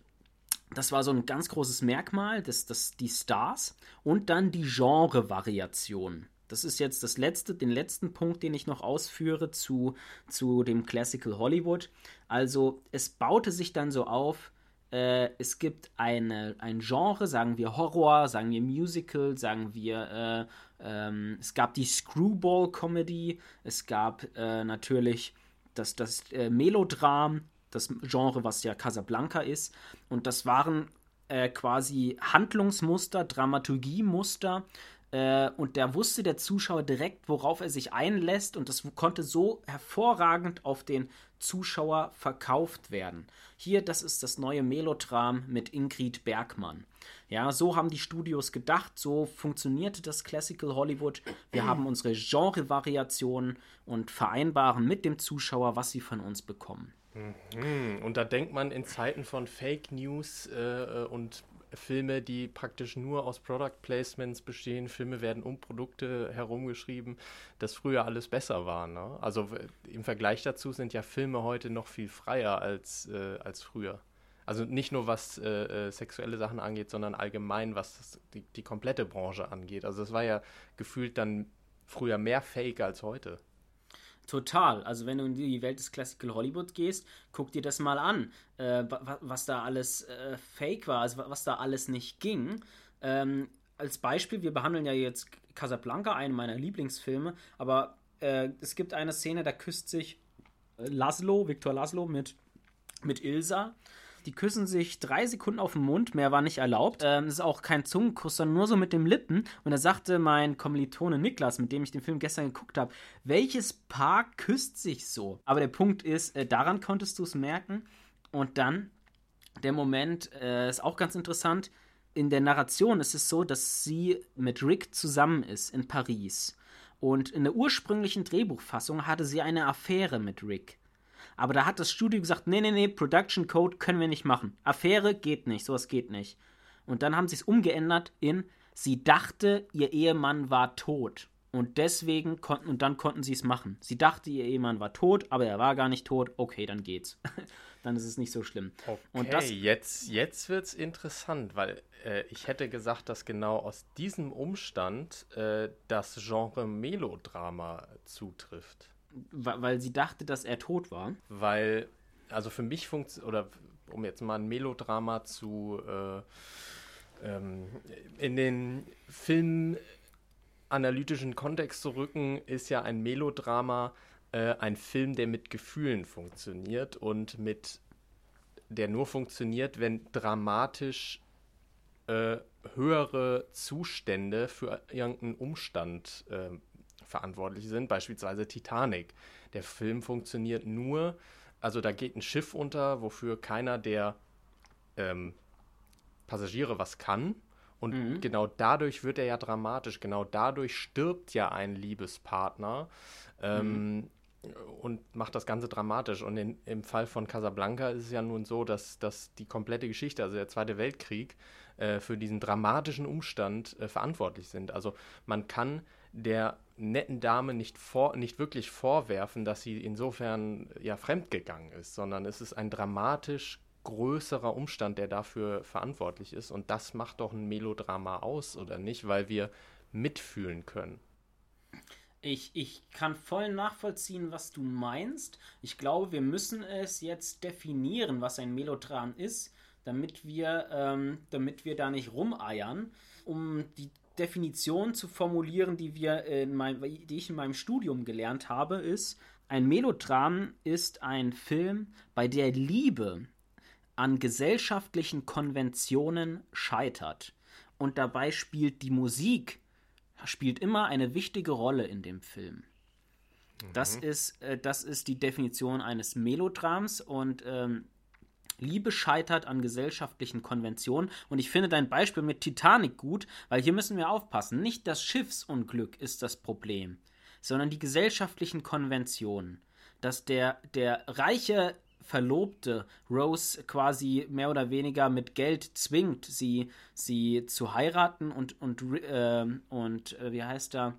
das war so ein ganz großes Merkmal, das, das, die Stars. Und dann die Genre-Variation. Das ist jetzt das letzte, den letzten Punkt, den ich noch ausführe zu, zu dem Classical Hollywood. Also es baute sich dann so auf, äh, es gibt eine, ein Genre, sagen wir Horror, sagen wir Musical, sagen wir, äh, ähm, es gab die Screwball-Comedy, es gab äh, natürlich das, das äh, Melodram, das Genre, was ja Casablanca ist. Und das waren äh, quasi Handlungsmuster, Dramaturgiemuster, äh, und da wusste der Zuschauer direkt, worauf er sich einlässt und das konnte so hervorragend auf den Zuschauer verkauft werden. Hier, das ist das neue Melodram mit Ingrid Bergmann. Ja, so haben die Studios gedacht, so funktionierte das Classical Hollywood. Wir haben unsere Genre-Variationen und vereinbaren mit dem Zuschauer, was sie von uns bekommen. Mhm. Und da denkt man in Zeiten von Fake News äh, äh und Filme, die praktisch nur aus Product Placements bestehen. Filme werden um Produkte herumgeschrieben, dass früher alles besser war. Ne? Also im Vergleich dazu sind ja Filme heute noch viel freier als, äh, als früher. Also nicht nur was äh, äh sexuelle Sachen angeht, sondern allgemein, was das, die, die komplette Branche angeht. Also es war ja gefühlt dann früher mehr Fake als heute. Total. Also wenn du in die Welt des Classical Hollywood gehst, guck dir das mal an, äh, was da alles äh, fake war, also was da alles nicht ging. Ähm, als Beispiel, wir behandeln ja jetzt Casablanca, einen meiner Lieblingsfilme, aber äh, es gibt eine Szene, da küsst sich Laszlo, Viktor Laszlo mit, mit Ilsa die küssen sich drei Sekunden auf den Mund, mehr war nicht erlaubt. Ähm, ist auch kein Zungenkuss, sondern nur so mit dem Lippen. Und da sagte mein Kommilitone Niklas, mit dem ich den Film gestern geguckt habe, welches Paar küsst sich so? Aber der Punkt ist, äh, daran konntest du es merken. Und dann der Moment äh, ist auch ganz interessant. in der Narration ist es so, dass sie mit Rick zusammen ist in Paris. Und in der ursprünglichen Drehbuchfassung hatte sie eine Affäre mit Rick. Aber da hat das Studio gesagt, nee, nee, nee, Production Code können wir nicht machen. Affäre geht nicht, sowas geht nicht. Und dann haben sie es umgeändert in, sie dachte, ihr Ehemann war tot. Und deswegen konnten, und dann konnten sie es machen. Sie dachte, ihr Ehemann war tot, aber er war gar nicht tot. Okay, dann geht's. dann ist es nicht so schlimm. Okay, und das, jetzt, jetzt wird's interessant, weil äh, ich hätte gesagt, dass genau aus diesem Umstand äh, das Genre Melodrama zutrifft. Weil sie dachte, dass er tot war? Weil, also für mich funktioniert, oder um jetzt mal ein Melodrama zu äh, ähm, in den filmanalytischen Kontext zu rücken, ist ja ein Melodrama äh, ein Film, der mit Gefühlen funktioniert und mit der nur funktioniert, wenn dramatisch äh, höhere Zustände für irgendeinen Umstand äh, verantwortlich sind, beispielsweise Titanic. Der Film funktioniert nur, also da geht ein Schiff unter, wofür keiner der ähm, Passagiere was kann. Und mhm. genau dadurch wird er ja dramatisch. Genau dadurch stirbt ja ein Liebespartner ähm, mhm. und macht das Ganze dramatisch. Und in, im Fall von Casablanca ist es ja nun so, dass, dass die komplette Geschichte, also der Zweite Weltkrieg, äh, für diesen dramatischen Umstand äh, verantwortlich sind. Also man kann der netten Dame nicht, vor, nicht wirklich vorwerfen, dass sie insofern ja fremdgegangen ist, sondern es ist ein dramatisch größerer Umstand, der dafür verantwortlich ist. Und das macht doch ein Melodrama aus, oder nicht? Weil wir mitfühlen können. Ich, ich kann voll nachvollziehen, was du meinst. Ich glaube, wir müssen es jetzt definieren, was ein Melodram ist, damit wir, ähm, damit wir da nicht rumeiern. Um die Definition zu formulieren, die, wir in mein, die ich in meinem Studium gelernt habe, ist, ein Melodram ist ein Film, bei der Liebe an gesellschaftlichen Konventionen scheitert. Und dabei spielt die Musik spielt immer eine wichtige Rolle in dem Film. Mhm. Das, ist, äh, das ist die Definition eines Melodrams und ähm, Liebe scheitert an gesellschaftlichen Konventionen. Und ich finde dein Beispiel mit Titanic gut, weil hier müssen wir aufpassen. Nicht das Schiffsunglück ist das Problem, sondern die gesellschaftlichen Konventionen. Dass der, der reiche Verlobte Rose quasi mehr oder weniger mit Geld zwingt, sie, sie zu heiraten und, und, äh, und äh, wie heißt er?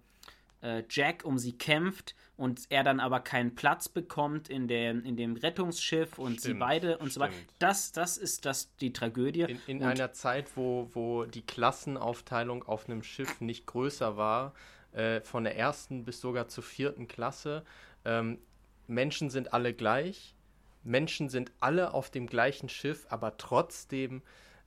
Äh, Jack um sie kämpft und er dann aber keinen Platz bekommt in dem, in dem Rettungsschiff und stimmt, sie beide und so weiter. Das, das ist das, die Tragödie. In, in einer Zeit, wo, wo die Klassenaufteilung auf einem Schiff nicht größer war, äh, von der ersten bis sogar zur vierten Klasse, ähm, Menschen sind alle gleich, Menschen sind alle auf dem gleichen Schiff, aber trotzdem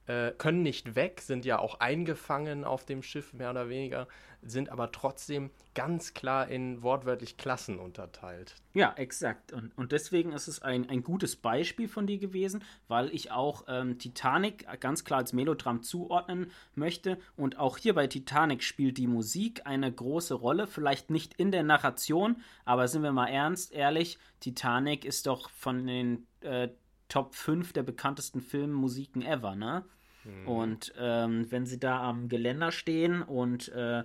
äh, können nicht weg, sind ja auch eingefangen auf dem Schiff, mehr oder weniger, sind aber trotzdem ganz klar in wortwörtlich Klassen unterteilt. Ja, exakt. Und, und deswegen ist es ein, ein gutes Beispiel von dir gewesen, weil ich auch ähm, Titanic ganz klar als Melodram zuordnen möchte. Und auch hier bei Titanic spielt die Musik eine große Rolle. Vielleicht nicht in der Narration, aber sind wir mal ernst, ehrlich, Titanic ist doch von den äh, Top 5 der bekanntesten Filmmusiken ever, ne? Mhm. Und ähm, wenn sie da am Geländer stehen und äh,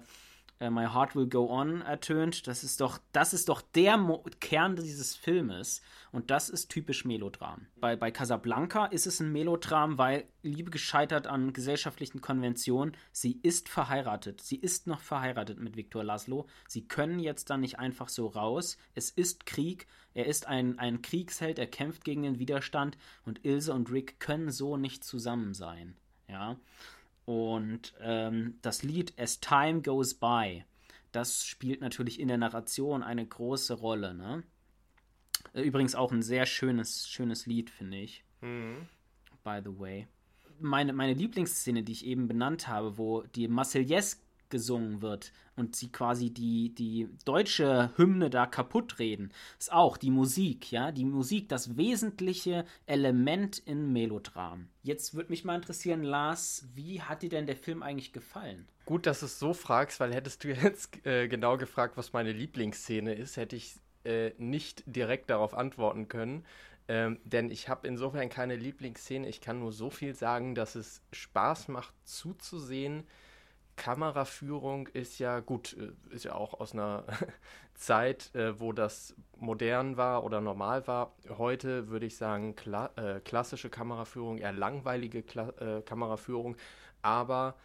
äh, My Heart Will Go On ertönt, das ist doch, das ist doch der Mo Kern dieses Filmes. Und das ist typisch Melodram. Bei, bei Casablanca ist es ein Melodram, weil Liebe gescheitert an gesellschaftlichen Konventionen. Sie ist verheiratet. Sie ist noch verheiratet mit Viktor Laszlo. Sie können jetzt da nicht einfach so raus. Es ist Krieg. Er ist ein, ein Kriegsheld. Er kämpft gegen den Widerstand. Und Ilse und Rick können so nicht zusammen sein. Ja. Und ähm, das Lied As Time Goes By, das spielt natürlich in der Narration eine große Rolle. Ne? Übrigens auch ein sehr schönes, schönes Lied, finde ich. Mhm. By the way. Meine, meine Lieblingsszene, die ich eben benannt habe, wo die Marseillaise gesungen wird und sie quasi die, die deutsche Hymne da kaputt reden, ist auch die Musik, ja, die Musik, das wesentliche Element in Melodram. Jetzt würde mich mal interessieren, Lars, wie hat dir denn der Film eigentlich gefallen? Gut, dass du es so fragst, weil hättest du jetzt äh, genau gefragt, was meine Lieblingsszene ist, hätte ich äh, nicht direkt darauf antworten können. Ähm, denn ich habe insofern keine Lieblingsszene. Ich kann nur so viel sagen, dass es Spaß macht zuzusehen. Kameraführung ist ja gut, äh, ist ja auch aus einer Zeit, äh, wo das modern war oder normal war. Heute würde ich sagen, kla äh, klassische Kameraführung, eher langweilige Kla äh, Kameraführung, aber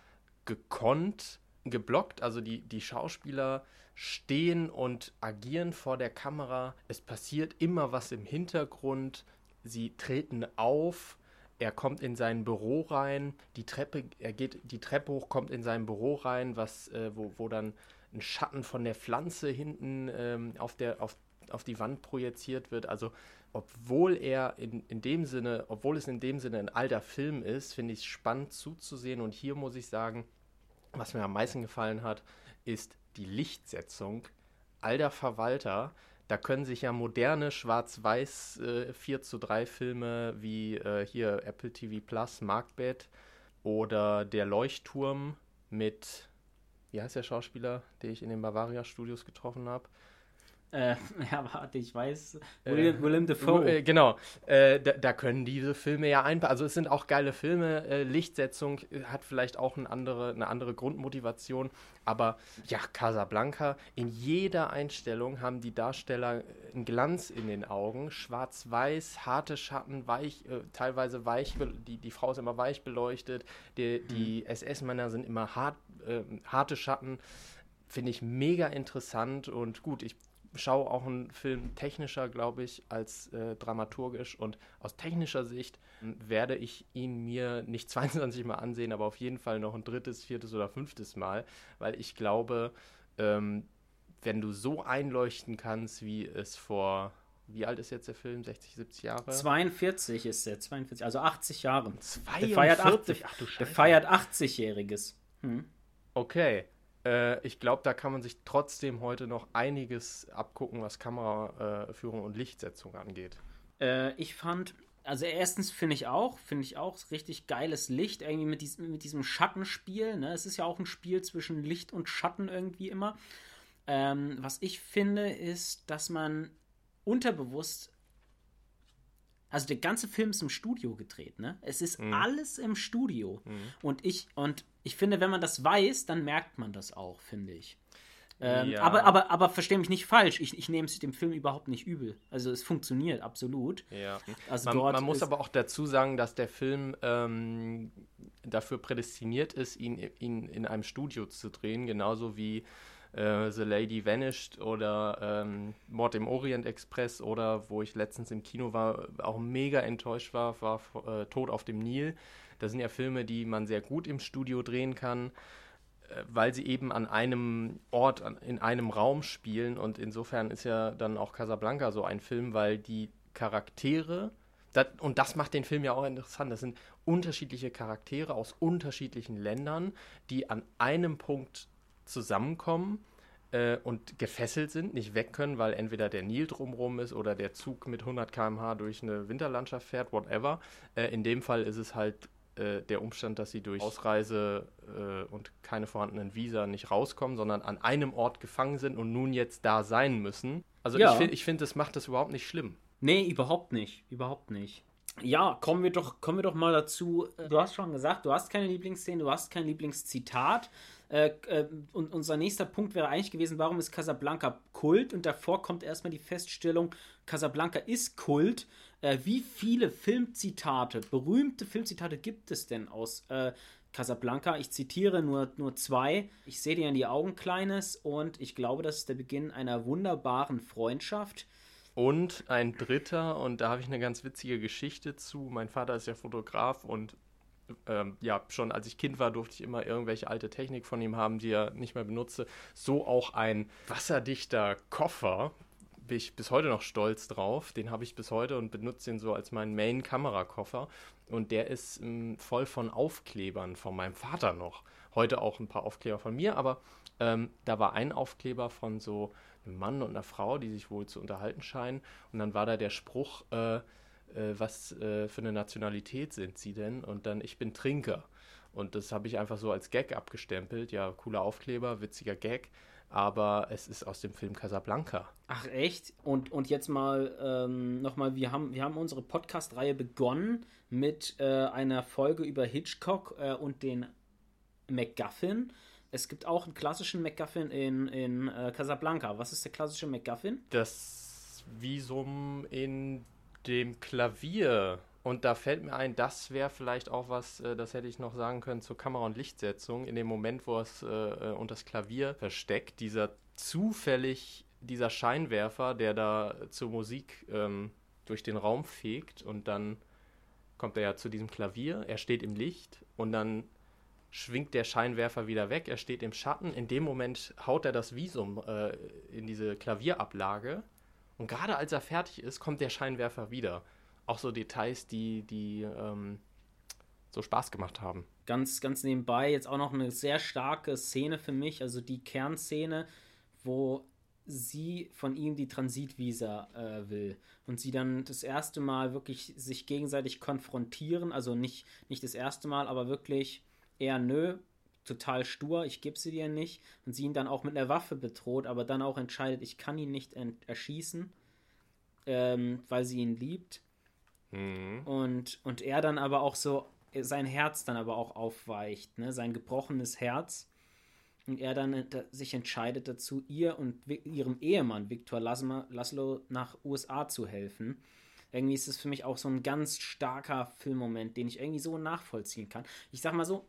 gekonnt, geblockt. Also die, die Schauspieler stehen und agieren vor der Kamera. Es passiert immer was im Hintergrund. Sie treten auf. Er kommt in sein Büro rein. Die Treppe, er geht die Treppe hoch, kommt in sein Büro rein, was, äh, wo, wo dann ein Schatten von der Pflanze hinten ähm, auf, der, auf, auf die Wand projiziert wird. Also obwohl er in, in dem Sinne, obwohl es in dem Sinne ein alter Film ist, finde ich es spannend zuzusehen. Und hier muss ich sagen, was mir am meisten gefallen hat, ist die Lichtsetzung. Alter Verwalter, da können sich ja moderne Schwarz-Weiß äh, 4 zu 3 Filme wie äh, hier Apple TV Plus, Markbett oder Der Leuchtturm mit, wie heißt der Schauspieler, den ich in den Bavaria Studios getroffen habe? Äh, ja, warte, ich weiß. William, äh, William Dafoe. Äh, genau. Äh, da, da, können diese Filme ja ein. Also, es sind auch geile Filme. Äh, Lichtsetzung äh, hat vielleicht auch eine andere, eine andere Grundmotivation. Aber ja, Casablanca, in jeder Einstellung haben die Darsteller einen Glanz in den Augen. Schwarz-Weiß, harte Schatten, weich, teilweise weich. Die, die Frau ist immer weich beleuchtet. Die, die mhm. SS-Männer sind immer hart, harte Schatten finde ich mega interessant und gut, ich schaue auch einen Film technischer, glaube ich, als äh, dramaturgisch. Und aus technischer Sicht hm, werde ich ihn mir nicht 22 Mal ansehen, aber auf jeden Fall noch ein drittes, viertes oder fünftes Mal, weil ich glaube, ähm, wenn du so einleuchten kannst, wie es vor wie alt ist jetzt der Film? 60, 70 Jahre? 42 ist er, 42, also 80 Jahre. 42? Der feiert 80, Ach, du der feiert 80-Jähriges. Hm. Okay, äh, ich glaube, da kann man sich trotzdem heute noch einiges abgucken, was Kameraführung und Lichtsetzung angeht. Äh, ich fand, also erstens finde ich auch, finde ich auch richtig geiles Licht, irgendwie mit, dies, mit diesem Schattenspiel. Ne? Es ist ja auch ein Spiel zwischen Licht und Schatten irgendwie immer. Ähm, was ich finde, ist, dass man unterbewusst also der ganze Film ist im Studio gedreht, ne? Es ist mhm. alles im Studio. Mhm. Und ich, und ich finde, wenn man das weiß, dann merkt man das auch, finde ich. Ähm, ja. Aber, aber, aber verstehe mich nicht falsch, ich, ich nehme es dem Film überhaupt nicht übel. Also es funktioniert absolut. Ja. Also man, man muss aber auch dazu sagen, dass der Film ähm, dafür prädestiniert ist, ihn, ihn in einem Studio zu drehen, genauso wie äh, The Lady Vanished oder ähm, Mord im Orient Express oder wo ich letztens im Kino war, auch mega enttäuscht war, war äh, Tod auf dem Nil. Das sind ja Filme, die man sehr gut im Studio drehen kann, äh, weil sie eben an einem Ort, an, in einem Raum spielen. Und insofern ist ja dann auch Casablanca so ein Film, weil die Charaktere, das, und das macht den Film ja auch interessant, das sind unterschiedliche Charaktere aus unterschiedlichen Ländern, die an einem Punkt zusammenkommen äh, und gefesselt sind, nicht weg können, weil entweder der Nil drumherum ist oder der Zug mit 100 km/h durch eine Winterlandschaft fährt, whatever. Äh, in dem Fall ist es halt äh, der Umstand, dass sie durch Ausreise äh, und keine vorhandenen Visa nicht rauskommen, sondern an einem Ort gefangen sind und nun jetzt da sein müssen. Also ja. ich, ich finde, das macht das überhaupt nicht schlimm. Nee, überhaupt nicht. Überhaupt nicht. Ja, kommen wir doch, kommen wir doch mal dazu. Du hast schon gesagt, du hast keine Lieblingsszene, du hast kein Lieblingszitat. Äh, äh, und unser nächster Punkt wäre eigentlich gewesen, warum ist Casablanca Kult? Und davor kommt erstmal die Feststellung, Casablanca ist Kult. Äh, wie viele Filmzitate, berühmte Filmzitate gibt es denn aus äh, Casablanca? Ich zitiere nur, nur zwei. Ich sehe dir in die Augen, Kleines, und ich glaube, das ist der Beginn einer wunderbaren Freundschaft. Und ein dritter, und da habe ich eine ganz witzige Geschichte zu. Mein Vater ist ja Fotograf und ähm, ja, schon als ich Kind war, durfte ich immer irgendwelche alte Technik von ihm haben, die er nicht mehr benutze. So auch ein wasserdichter Koffer. Bin ich bis heute noch stolz drauf. Den habe ich bis heute und benutze ihn so als meinen Main-Kamerakoffer. Und der ist ähm, voll von Aufklebern von meinem Vater noch. Heute auch ein paar Aufkleber von mir, aber ähm, da war ein Aufkleber von so einem Mann und einer Frau, die sich wohl zu unterhalten scheinen. Und dann war da der Spruch, äh, äh, was äh, für eine Nationalität sind sie denn? Und dann, ich bin Trinker. Und das habe ich einfach so als Gag abgestempelt. Ja, cooler Aufkleber, witziger Gag. aber es ist aus dem Film Casablanca. Ach echt? Und, und jetzt mal ähm, nochmal, wir haben, wir haben unsere Podcast-Reihe begonnen mit äh, einer Folge über Hitchcock äh, und den MacGuffin. Es gibt auch einen klassischen MacGuffin in, in äh, Casablanca. Was ist der klassische MacGuffin? Das Visum in dem Klavier. Und da fällt mir ein, das wäre vielleicht auch was, äh, das hätte ich noch sagen können zur Kamera- und Lichtsetzung. In dem Moment, wo es äh, äh, unter das Klavier versteckt, dieser zufällig, dieser Scheinwerfer, der da zur Musik ähm, durch den Raum fegt und dann kommt er ja zu diesem Klavier, er steht im Licht und dann schwingt der Scheinwerfer wieder weg, er steht im Schatten. In dem Moment haut er das Visum äh, in diese Klavierablage und gerade als er fertig ist, kommt der Scheinwerfer wieder. Auch so Details, die, die ähm, so Spaß gemacht haben. Ganz, ganz nebenbei jetzt auch noch eine sehr starke Szene für mich, also die Kernszene, wo sie von ihm die Transitvisa äh, will und sie dann das erste Mal wirklich sich gegenseitig konfrontieren, also nicht, nicht das erste Mal, aber wirklich eher nö, total stur, ich gebe sie dir nicht und sie ihn dann auch mit einer Waffe bedroht, aber dann auch entscheidet, ich kann ihn nicht erschießen, ähm, weil sie ihn liebt. Mhm. Und, und er dann aber auch so, sein Herz dann aber auch aufweicht, ne? sein gebrochenes Herz. Und er dann sich entscheidet dazu, ihr und ihrem Ehemann Viktor Laszlo nach USA zu helfen. Irgendwie ist es für mich auch so ein ganz starker Filmmoment, den ich irgendwie so nachvollziehen kann. Ich sag mal so,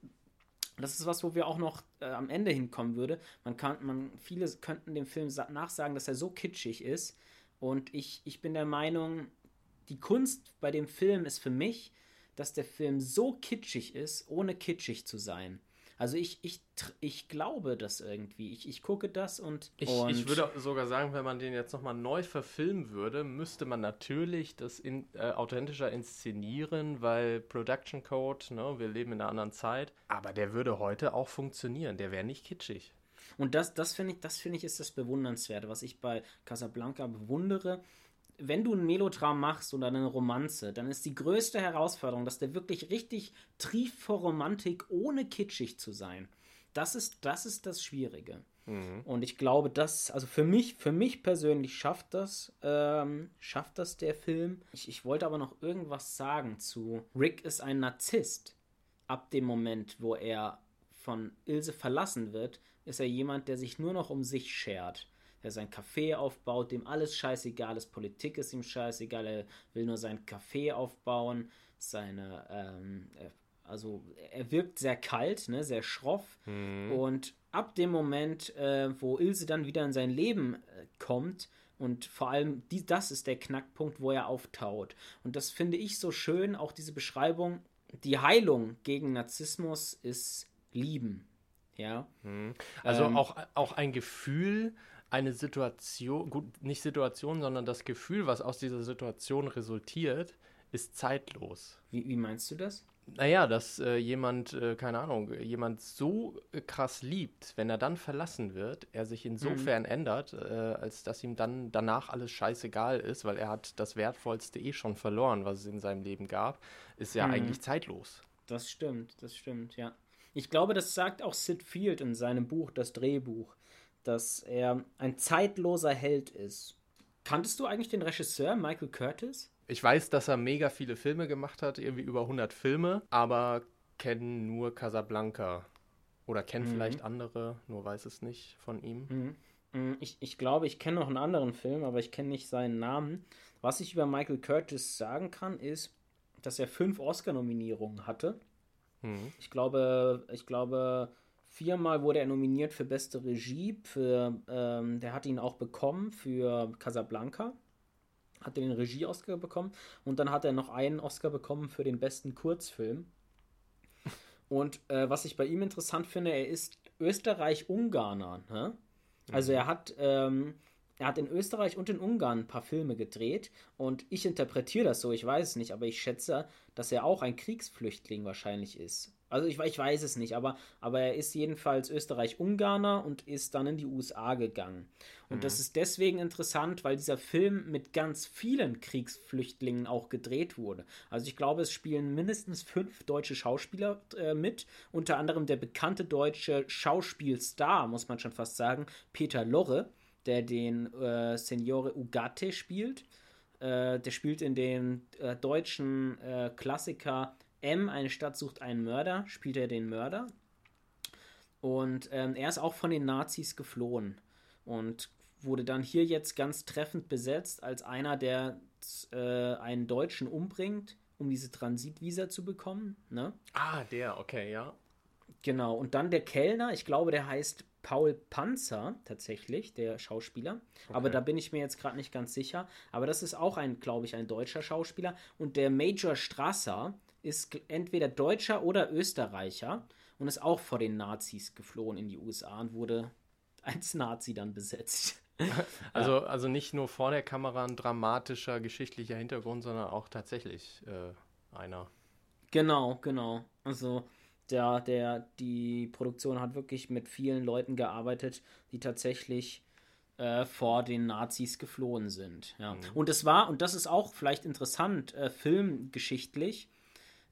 das ist was, wo wir auch noch äh, am Ende hinkommen würde. Man kann, man, viele könnten dem Film nachsagen, dass er so kitschig ist. Und ich, ich bin der Meinung, die Kunst bei dem Film ist für mich, dass der Film so kitschig ist, ohne kitschig zu sein. Also ich, ich, ich glaube das irgendwie. Ich, ich gucke das und, ich, und ich würde sogar sagen, wenn man den jetzt nochmal neu verfilmen würde, müsste man natürlich das in, äh, authentischer inszenieren, weil Production Code, ne, wir leben in einer anderen Zeit. Aber der würde heute auch funktionieren. Der wäre nicht kitschig. Und das, das finde ich, das finde ich ist das Bewundernswerte, was ich bei Casablanca bewundere wenn du ein Melodram machst oder eine Romanze, dann ist die größte Herausforderung, dass der wirklich richtig trieft vor Romantik, ohne kitschig zu sein. Das ist das, ist das Schwierige. Mhm. Und ich glaube, das, also für mich, für mich persönlich schafft das, ähm, schafft das der Film. Ich, ich wollte aber noch irgendwas sagen zu Rick ist ein Narzisst. Ab dem Moment, wo er von Ilse verlassen wird, ist er jemand, der sich nur noch um sich schert der sein Café aufbaut, dem alles scheißegal ist, Politik ist ihm scheißegal, er will nur sein Café aufbauen, seine, ähm, also er wirkt sehr kalt, ne, sehr schroff mhm. und ab dem Moment, äh, wo Ilse dann wieder in sein Leben äh, kommt, und vor allem, die, das ist der Knackpunkt, wo er auftaut. Und das finde ich so schön, auch diese Beschreibung. Die Heilung gegen Narzissmus ist Lieben. Ja. Mhm. Also ähm, auch, auch ein Gefühl, eine Situation, gut, nicht Situation, sondern das Gefühl, was aus dieser Situation resultiert, ist zeitlos. Wie, wie meinst du das? Naja, dass äh, jemand, äh, keine Ahnung, jemand so äh, krass liebt, wenn er dann verlassen wird, er sich insofern mhm. ändert, äh, als dass ihm dann danach alles scheißegal ist, weil er hat das Wertvollste eh schon verloren, was es in seinem Leben gab, ist ja mhm. eigentlich zeitlos. Das stimmt, das stimmt, ja. Ich glaube, das sagt auch Sid Field in seinem Buch, das Drehbuch dass er ein zeitloser Held ist. Kanntest du eigentlich den Regisseur Michael Curtis? Ich weiß, dass er mega viele Filme gemacht hat, irgendwie über 100 Filme, aber kenne nur Casablanca. Oder kenne mhm. vielleicht andere, nur weiß es nicht von ihm. Mhm. mhm. Ich, ich glaube, ich kenne noch einen anderen Film, aber ich kenne nicht seinen Namen. Was ich über Michael Curtis sagen kann, ist, dass er fünf Oscar-Nominierungen hatte. Mhm. Ich glaube, ich glaube, Viermal wurde er nominiert für beste Regie. Für, ähm, der hat ihn auch bekommen für Casablanca. Hat den Regie-Oscar bekommen. Und dann hat er noch einen Oscar bekommen für den besten Kurzfilm. Und äh, was ich bei ihm interessant finde, er ist Österreich-Ungarner. Ne? Also mhm. er hat, ähm, er hat in Österreich und in Ungarn ein paar Filme gedreht. Und ich interpretiere das so, ich weiß es nicht, aber ich schätze, dass er auch ein Kriegsflüchtling wahrscheinlich ist Also ich, ich weiß es nicht, aber, aber er ist jedenfalls Österreich-Ungarner und ist dann in die USA gegangen. Und mhm. das ist deswegen interessant, weil dieser Film mit ganz vielen Kriegsflüchtlingen auch gedreht wurde. Also ich glaube, es spielen mindestens fünf deutsche Schauspieler äh, mit, unter anderem der bekannte deutsche Schauspielstar, muss man schon fast sagen, Peter Lorre, der den äh, Signore Ugarte spielt. Äh, der spielt in dem äh, deutschen äh, Klassiker M, eine Stadt sucht einen Mörder, spielt er den Mörder. Und ähm, er ist auch von den Nazis geflohen und wurde dann hier jetzt ganz treffend besetzt als einer, der äh, einen Deutschen umbringt, um diese Transitvisa zu bekommen. Ne? Ah, der, okay, ja. Genau, und dann der Kellner, ich glaube, der heißt Paul Panzer tatsächlich, der Schauspieler. Okay. Aber da bin ich mir jetzt gerade nicht ganz sicher. Aber das ist auch ein, glaube ich, ein deutscher Schauspieler. Und der Major Strasser, ist entweder Deutscher oder Österreicher und ist auch vor den Nazis geflohen in die USA und wurde als Nazi dann besetzt. Also, also nicht nur vor der Kamera ein dramatischer geschichtlicher Hintergrund, sondern auch tatsächlich äh, einer. Genau, genau. Also der, der, die Produktion hat wirklich mit vielen Leuten gearbeitet, die tatsächlich äh, vor den Nazis geflohen sind. Ja. Mhm. Und es war, und das ist auch vielleicht interessant, äh, filmgeschichtlich,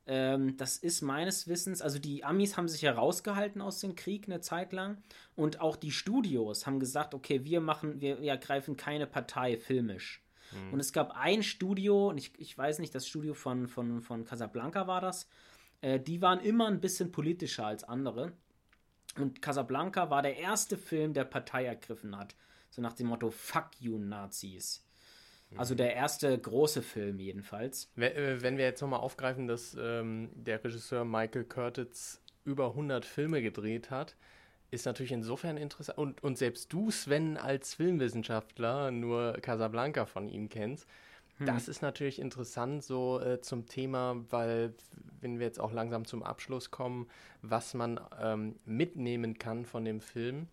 ähm, das ist meines Wissens, also die Amis haben sich herausgehalten aus dem Krieg eine Zeit lang und auch die Studios haben gesagt, okay, wir machen, wir, ergreifen keine Partei filmisch. Mhm. Und es gab ein Studio, und ich, ich weiß nicht, das Studio von, von, von Casablanca war das, äh, die waren immer ein bisschen politischer als andere. Und Casablanca war der erste Film, der Partei ergriffen hat. So nach dem Motto, fuck you Nazis. Also der erste große Film jedenfalls. Äh, wenn wir jetzt nochmal aufgreifen, dass ähm, der Regisseur Michael Curtis über 100 Filme gedreht hat, ist natürlich insofern interessant. Und, und selbst du, Sven, als Filmwissenschaftler nur Casablanca von ihm kennst, hm. das ist natürlich interessant so äh, zum Thema, weil wenn wir jetzt auch langsam zum Abschluss kommen, was man ähm, mitnehmen kann von dem Film.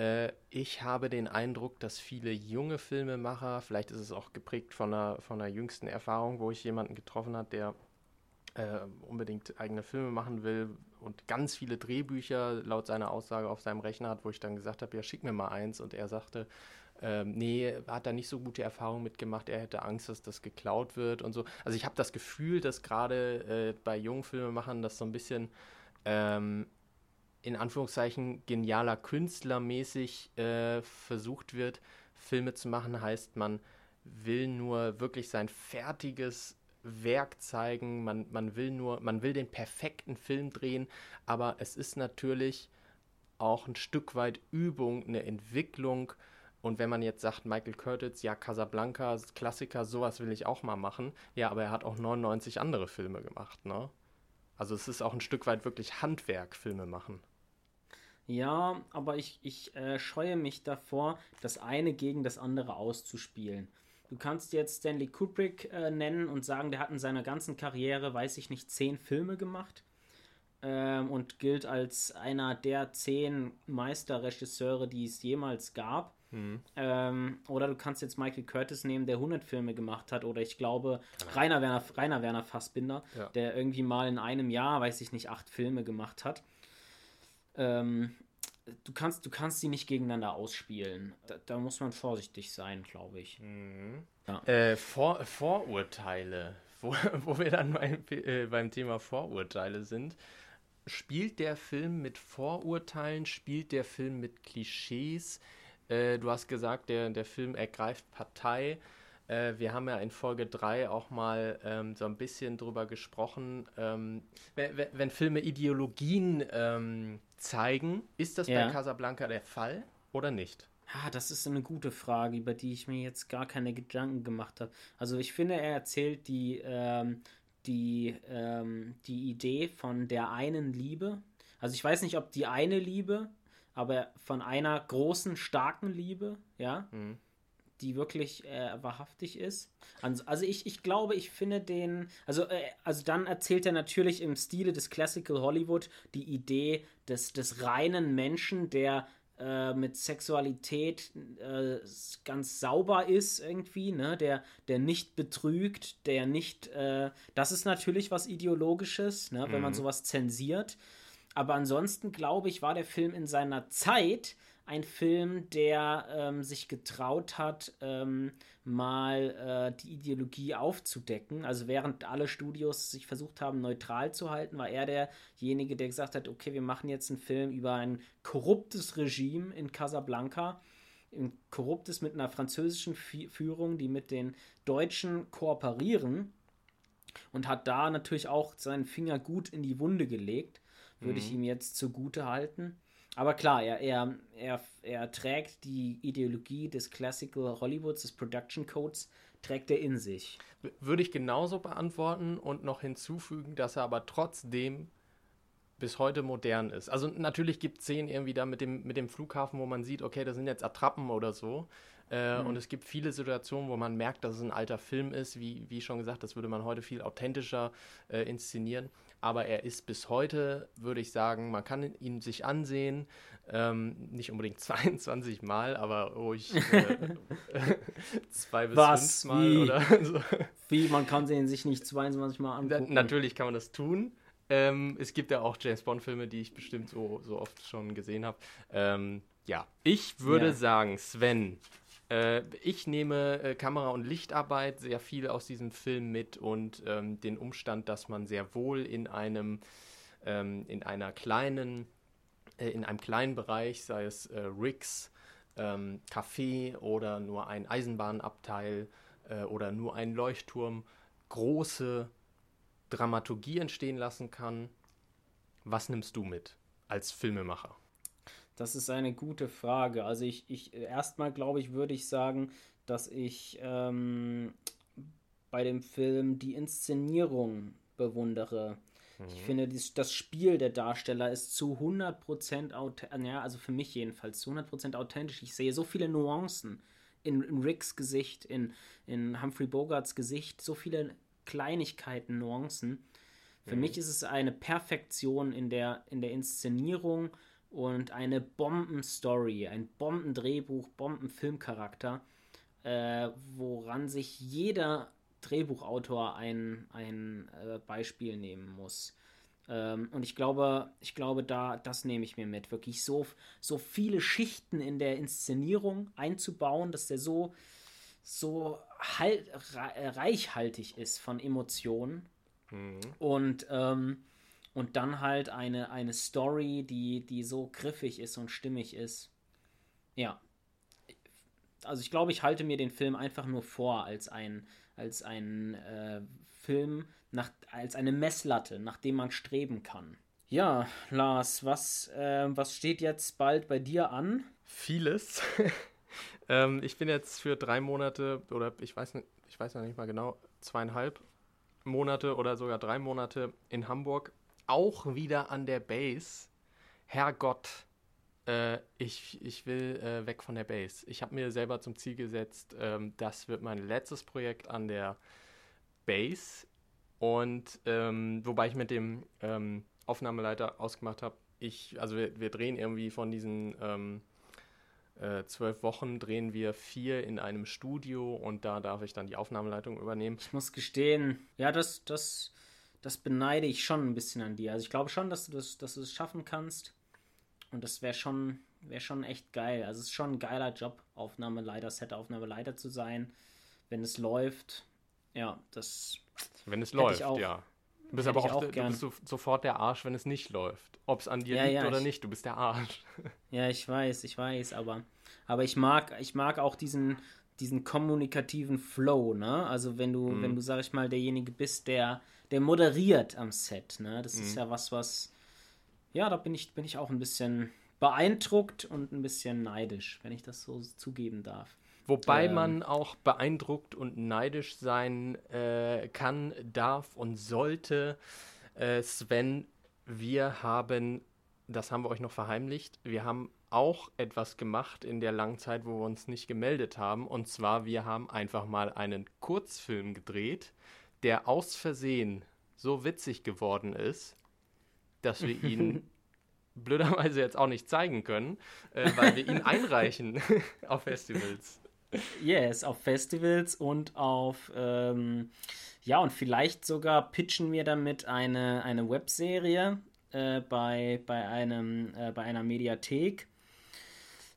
Äh, ich habe den Eindruck, dass viele junge Filmemacher, vielleicht ist es auch geprägt von einer, von einer jüngsten Erfahrung, wo ich jemanden getroffen habe, der äh, unbedingt eigene Filme machen will und ganz viele Drehbücher laut seiner Aussage auf seinem Rechner hat, wo ich dann gesagt habe, ja, schick mir mal eins. Und er sagte, ähm, nee, hat da nicht so gute Erfahrungen mitgemacht, er hätte Angst, dass das geklaut wird und so. Also ich habe das Gefühl, dass gerade äh, bei jungen Filmemachern das so ein bisschen ähm, in Anführungszeichen genialer Künstler mäßig äh, versucht wird, Filme zu machen, heißt man will nur wirklich sein fertiges Werk zeigen, man, man will nur, man will den perfekten Film drehen, aber es ist natürlich auch ein Stück weit Übung, eine Entwicklung. Und wenn man jetzt sagt, Michael Curtis, ja, Casablanca, Klassiker, sowas will ich auch mal machen. Ja, aber er hat auch 99 andere Filme gemacht, ne? Also es ist auch ein Stück weit wirklich Handwerk, Filme machen. Ja, aber ich, ich äh, scheue mich davor, das eine gegen das andere auszuspielen. Du kannst jetzt Stanley Kubrick äh, nennen und sagen, der hat in seiner ganzen Karriere, weiß ich nicht, zehn Filme gemacht ähm, und gilt als einer der zehn Meisterregisseure, die es jemals gab. Mhm. Ähm, oder du kannst jetzt Michael Curtis nehmen, der 100 Filme gemacht hat. Oder ich glaube Rainer Werner, Rainer Werner Fassbinder, ja. der irgendwie mal in einem Jahr, weiß ich nicht, acht Filme gemacht hat ähm, du kannst, du kannst sie nicht gegeneinander ausspielen. Da, da muss man vorsichtig sein, glaube ich. Mhm. Ja. Äh, Vor Vorurteile, wo, wo wir dann beim, äh, beim Thema Vorurteile sind. Spielt der Film mit Vorurteilen? Spielt der Film mit Klischees? Äh, du hast gesagt, der, der Film ergreift Partei. Äh, wir haben ja in Folge 3 auch mal ähm, so ein bisschen drüber gesprochen, ähm, wenn, wenn, Filme Ideologien ähm, zeigen, ist das ja. bei Casablanca der Fall oder nicht? Ja, das ist eine gute Frage, über die ich mir jetzt gar keine Gedanken gemacht habe. Also ich finde, er erzählt die, ähm, die, ähm, die Idee von der einen Liebe. Also ich weiß nicht, ob die eine Liebe, aber von einer großen, starken Liebe, ja. Mhm die wirklich äh, wahrhaftig ist. Also ich, ich glaube, ich finde den, also, äh, also dann erzählt er natürlich im Stile des Classical Hollywood die Idee des, des reinen Menschen, der äh, mit Sexualität äh, ganz sauber ist irgendwie, ne? der, der nicht betrügt, der nicht, äh, das ist natürlich was Ideologisches, ne? wenn man mhm. sowas zensiert. Aber ansonsten glaube ich, war der Film in seiner Zeit ein Film, der ähm, sich getraut hat, ähm, mal äh, die Ideologie aufzudecken. Also während alle Studios sich versucht haben, neutral zu halten, war er derjenige, der gesagt hat, okay, wir machen jetzt einen Film über ein korruptes Regime in Casablanca. Ein korruptes mit einer französischen Führung, die mit den Deutschen kooperieren. Und hat da natürlich auch seinen Finger gut in die Wunde gelegt. Würde mhm. ich ihm jetzt zugute halten. Aber klar, er, er, er, er trägt die Ideologie des Classical Hollywoods, des Production Codes, trägt er in sich. Würde ich genauso beantworten und noch hinzufügen, dass er aber trotzdem bis heute modern ist. Also natürlich gibt es Szenen irgendwie da mit dem, mit dem Flughafen, wo man sieht, okay, das sind jetzt Attrappen oder so. Äh, mhm. Und es gibt viele Situationen, wo man merkt, dass es ein alter Film ist. Wie, wie schon gesagt, das würde man heute viel authentischer äh, inszenieren aber er ist bis heute, würde ich sagen, man kann ihn sich ansehen, ähm, nicht unbedingt 22 Mal, aber ruhig äh, zwei bis Was? fünf Mal Wie? oder so. Wie, man kann ihn sich nicht 22 Mal angucken? Natürlich kann man das tun. Ähm, es gibt ja auch James Bond-Filme, die ich bestimmt so, so oft schon gesehen habe. Ähm, ja, ich würde ja. sagen, Sven, äh, ich nehme äh, Kamera- und Lichtarbeit sehr viel aus diesem Film mit und ähm, den Umstand, dass man sehr wohl in einem, ähm, in einer kleinen, äh, in einem kleinen Bereich, sei es äh, Rigs, ähm, Café oder nur ein Eisenbahnabteil äh, oder nur ein Leuchtturm, große Dramaturgie entstehen lassen kann. Was nimmst du mit als Filmemacher? Das ist eine gute Frage. Also ich, ich erstmal glaube ich, würde ich sagen, dass ich ähm, bei dem Film die Inszenierung bewundere. Mhm. Ich finde, das Spiel der Darsteller ist zu 100% authentisch, ja, also für mich jedenfalls zu 100% authentisch. Ich sehe so viele Nuancen in, in Ricks Gesicht, in, in Humphrey Bogarts Gesicht, so viele Kleinigkeiten, Nuancen. Für mhm. mich ist es eine Perfektion in der, in der Inszenierung und eine Bombenstory, ein Bombendrehbuch, Bombenfilmcharakter, äh, woran sich jeder Drehbuchautor ein, ein äh, Beispiel nehmen muss. Ähm, und ich glaube, ich glaube, da, das nehme ich mir mit, wirklich so, so viele Schichten in der Inszenierung einzubauen, dass der so, so halt, reichhaltig ist von Emotionen. Mhm. Und ähm, und dann halt eine, eine Story, die, die so griffig ist und stimmig ist. Ja. Also ich glaube, ich halte mir den Film einfach nur vor als ein, als ein äh, Film, nach, als eine Messlatte, nach dem man streben kann. Ja, Lars, was, äh, was steht jetzt bald bei dir an? Vieles. ähm, ich bin jetzt für drei Monate oder ich weiß, ich weiß noch nicht mal genau, zweieinhalb Monate oder sogar drei Monate in Hamburg auch wieder an der Base. Herrgott, äh, ich, ich will äh, weg von der Base. Ich habe mir selber zum Ziel gesetzt, ähm, das wird mein letztes Projekt an der Base. Und ähm, wobei ich mit dem ähm, Aufnahmeleiter ausgemacht habe, ich, also wir, wir, drehen irgendwie von diesen ähm, äh, zwölf Wochen drehen wir vier in einem Studio und da darf ich dann die Aufnahmeleitung übernehmen. Ich muss gestehen, ja, das, das das beneide ich schon ein bisschen an dir. Also ich glaube schon, dass du das, dass du das schaffen kannst. Und das wäre schon, wäre schon echt geil. Also es ist schon ein geiler Job, Aufnahmeleiter, Set-Aufnahmeleiter zu sein. Wenn es läuft, ja, das. Wenn es läuft, auch, ja. Du bist aber auch, auch du bist sofort der Arsch, wenn es nicht läuft. Ob es an dir ja, liegt ja, oder ich, nicht, du bist der Arsch. Ja, ich weiß, ich weiß, aber, aber ich mag, ich mag auch diesen, diesen kommunikativen Flow, ne? Also wenn du, mhm. wenn du, sag ich mal, derjenige bist, der, der moderiert am Set, ne? Das mhm. ist ja was, was, ja, da bin ich, bin ich auch ein bisschen beeindruckt und ein bisschen neidisch, wenn ich das so zugeben darf. Wobei ähm, man auch beeindruckt und neidisch sein äh, kann, darf und sollte. Äh, Sven, wir haben, das haben wir euch noch verheimlicht, wir haben auch etwas gemacht in der langen Zeit, wo wir uns nicht gemeldet haben. Und zwar, wir haben einfach mal einen Kurzfilm gedreht, der aus Versehen so witzig geworden ist, dass wir ihn blöderweise jetzt auch nicht zeigen können, äh, weil wir ihn einreichen auf Festivals. Yes, auf Festivals und auf, ähm, ja, und vielleicht sogar pitchen wir damit eine, eine Webserie äh, bei, bei, einem, äh, bei einer Mediathek.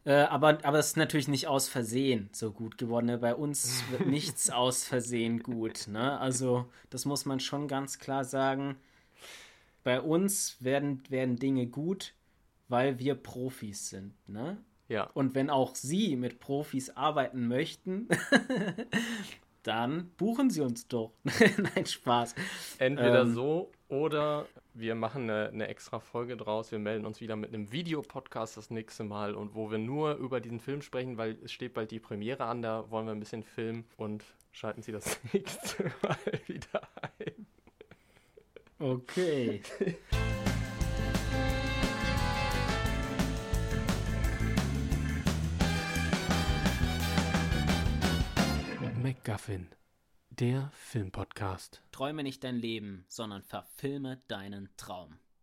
Äh, aber, aber es ist natürlich nicht aus Versehen so gut geworden. Ne? Bei uns wird nichts aus Versehen gut. Ne? Also, das muss man schon ganz klar sagen. Bei uns werden, werden Dinge gut, weil wir Profis sind. Ne? Ja. Und wenn auch Sie mit Profis arbeiten möchten, dann buchen Sie uns doch. Nein, Spaß. Entweder ähm, so oder wir machen eine, eine, extra Folge draus. Wir melden uns wieder mit einem Videopodcast das nächste Mal und wo wir nur über diesen Film sprechen, weil es steht bald die Premiere an. Da wollen wir ein bisschen filmen und schalten Sie das nächste Mal wieder ein. Okay. MacGuffin, der Filmpodcast. Träume nicht dein Leben, sondern verfilme deinen Traum.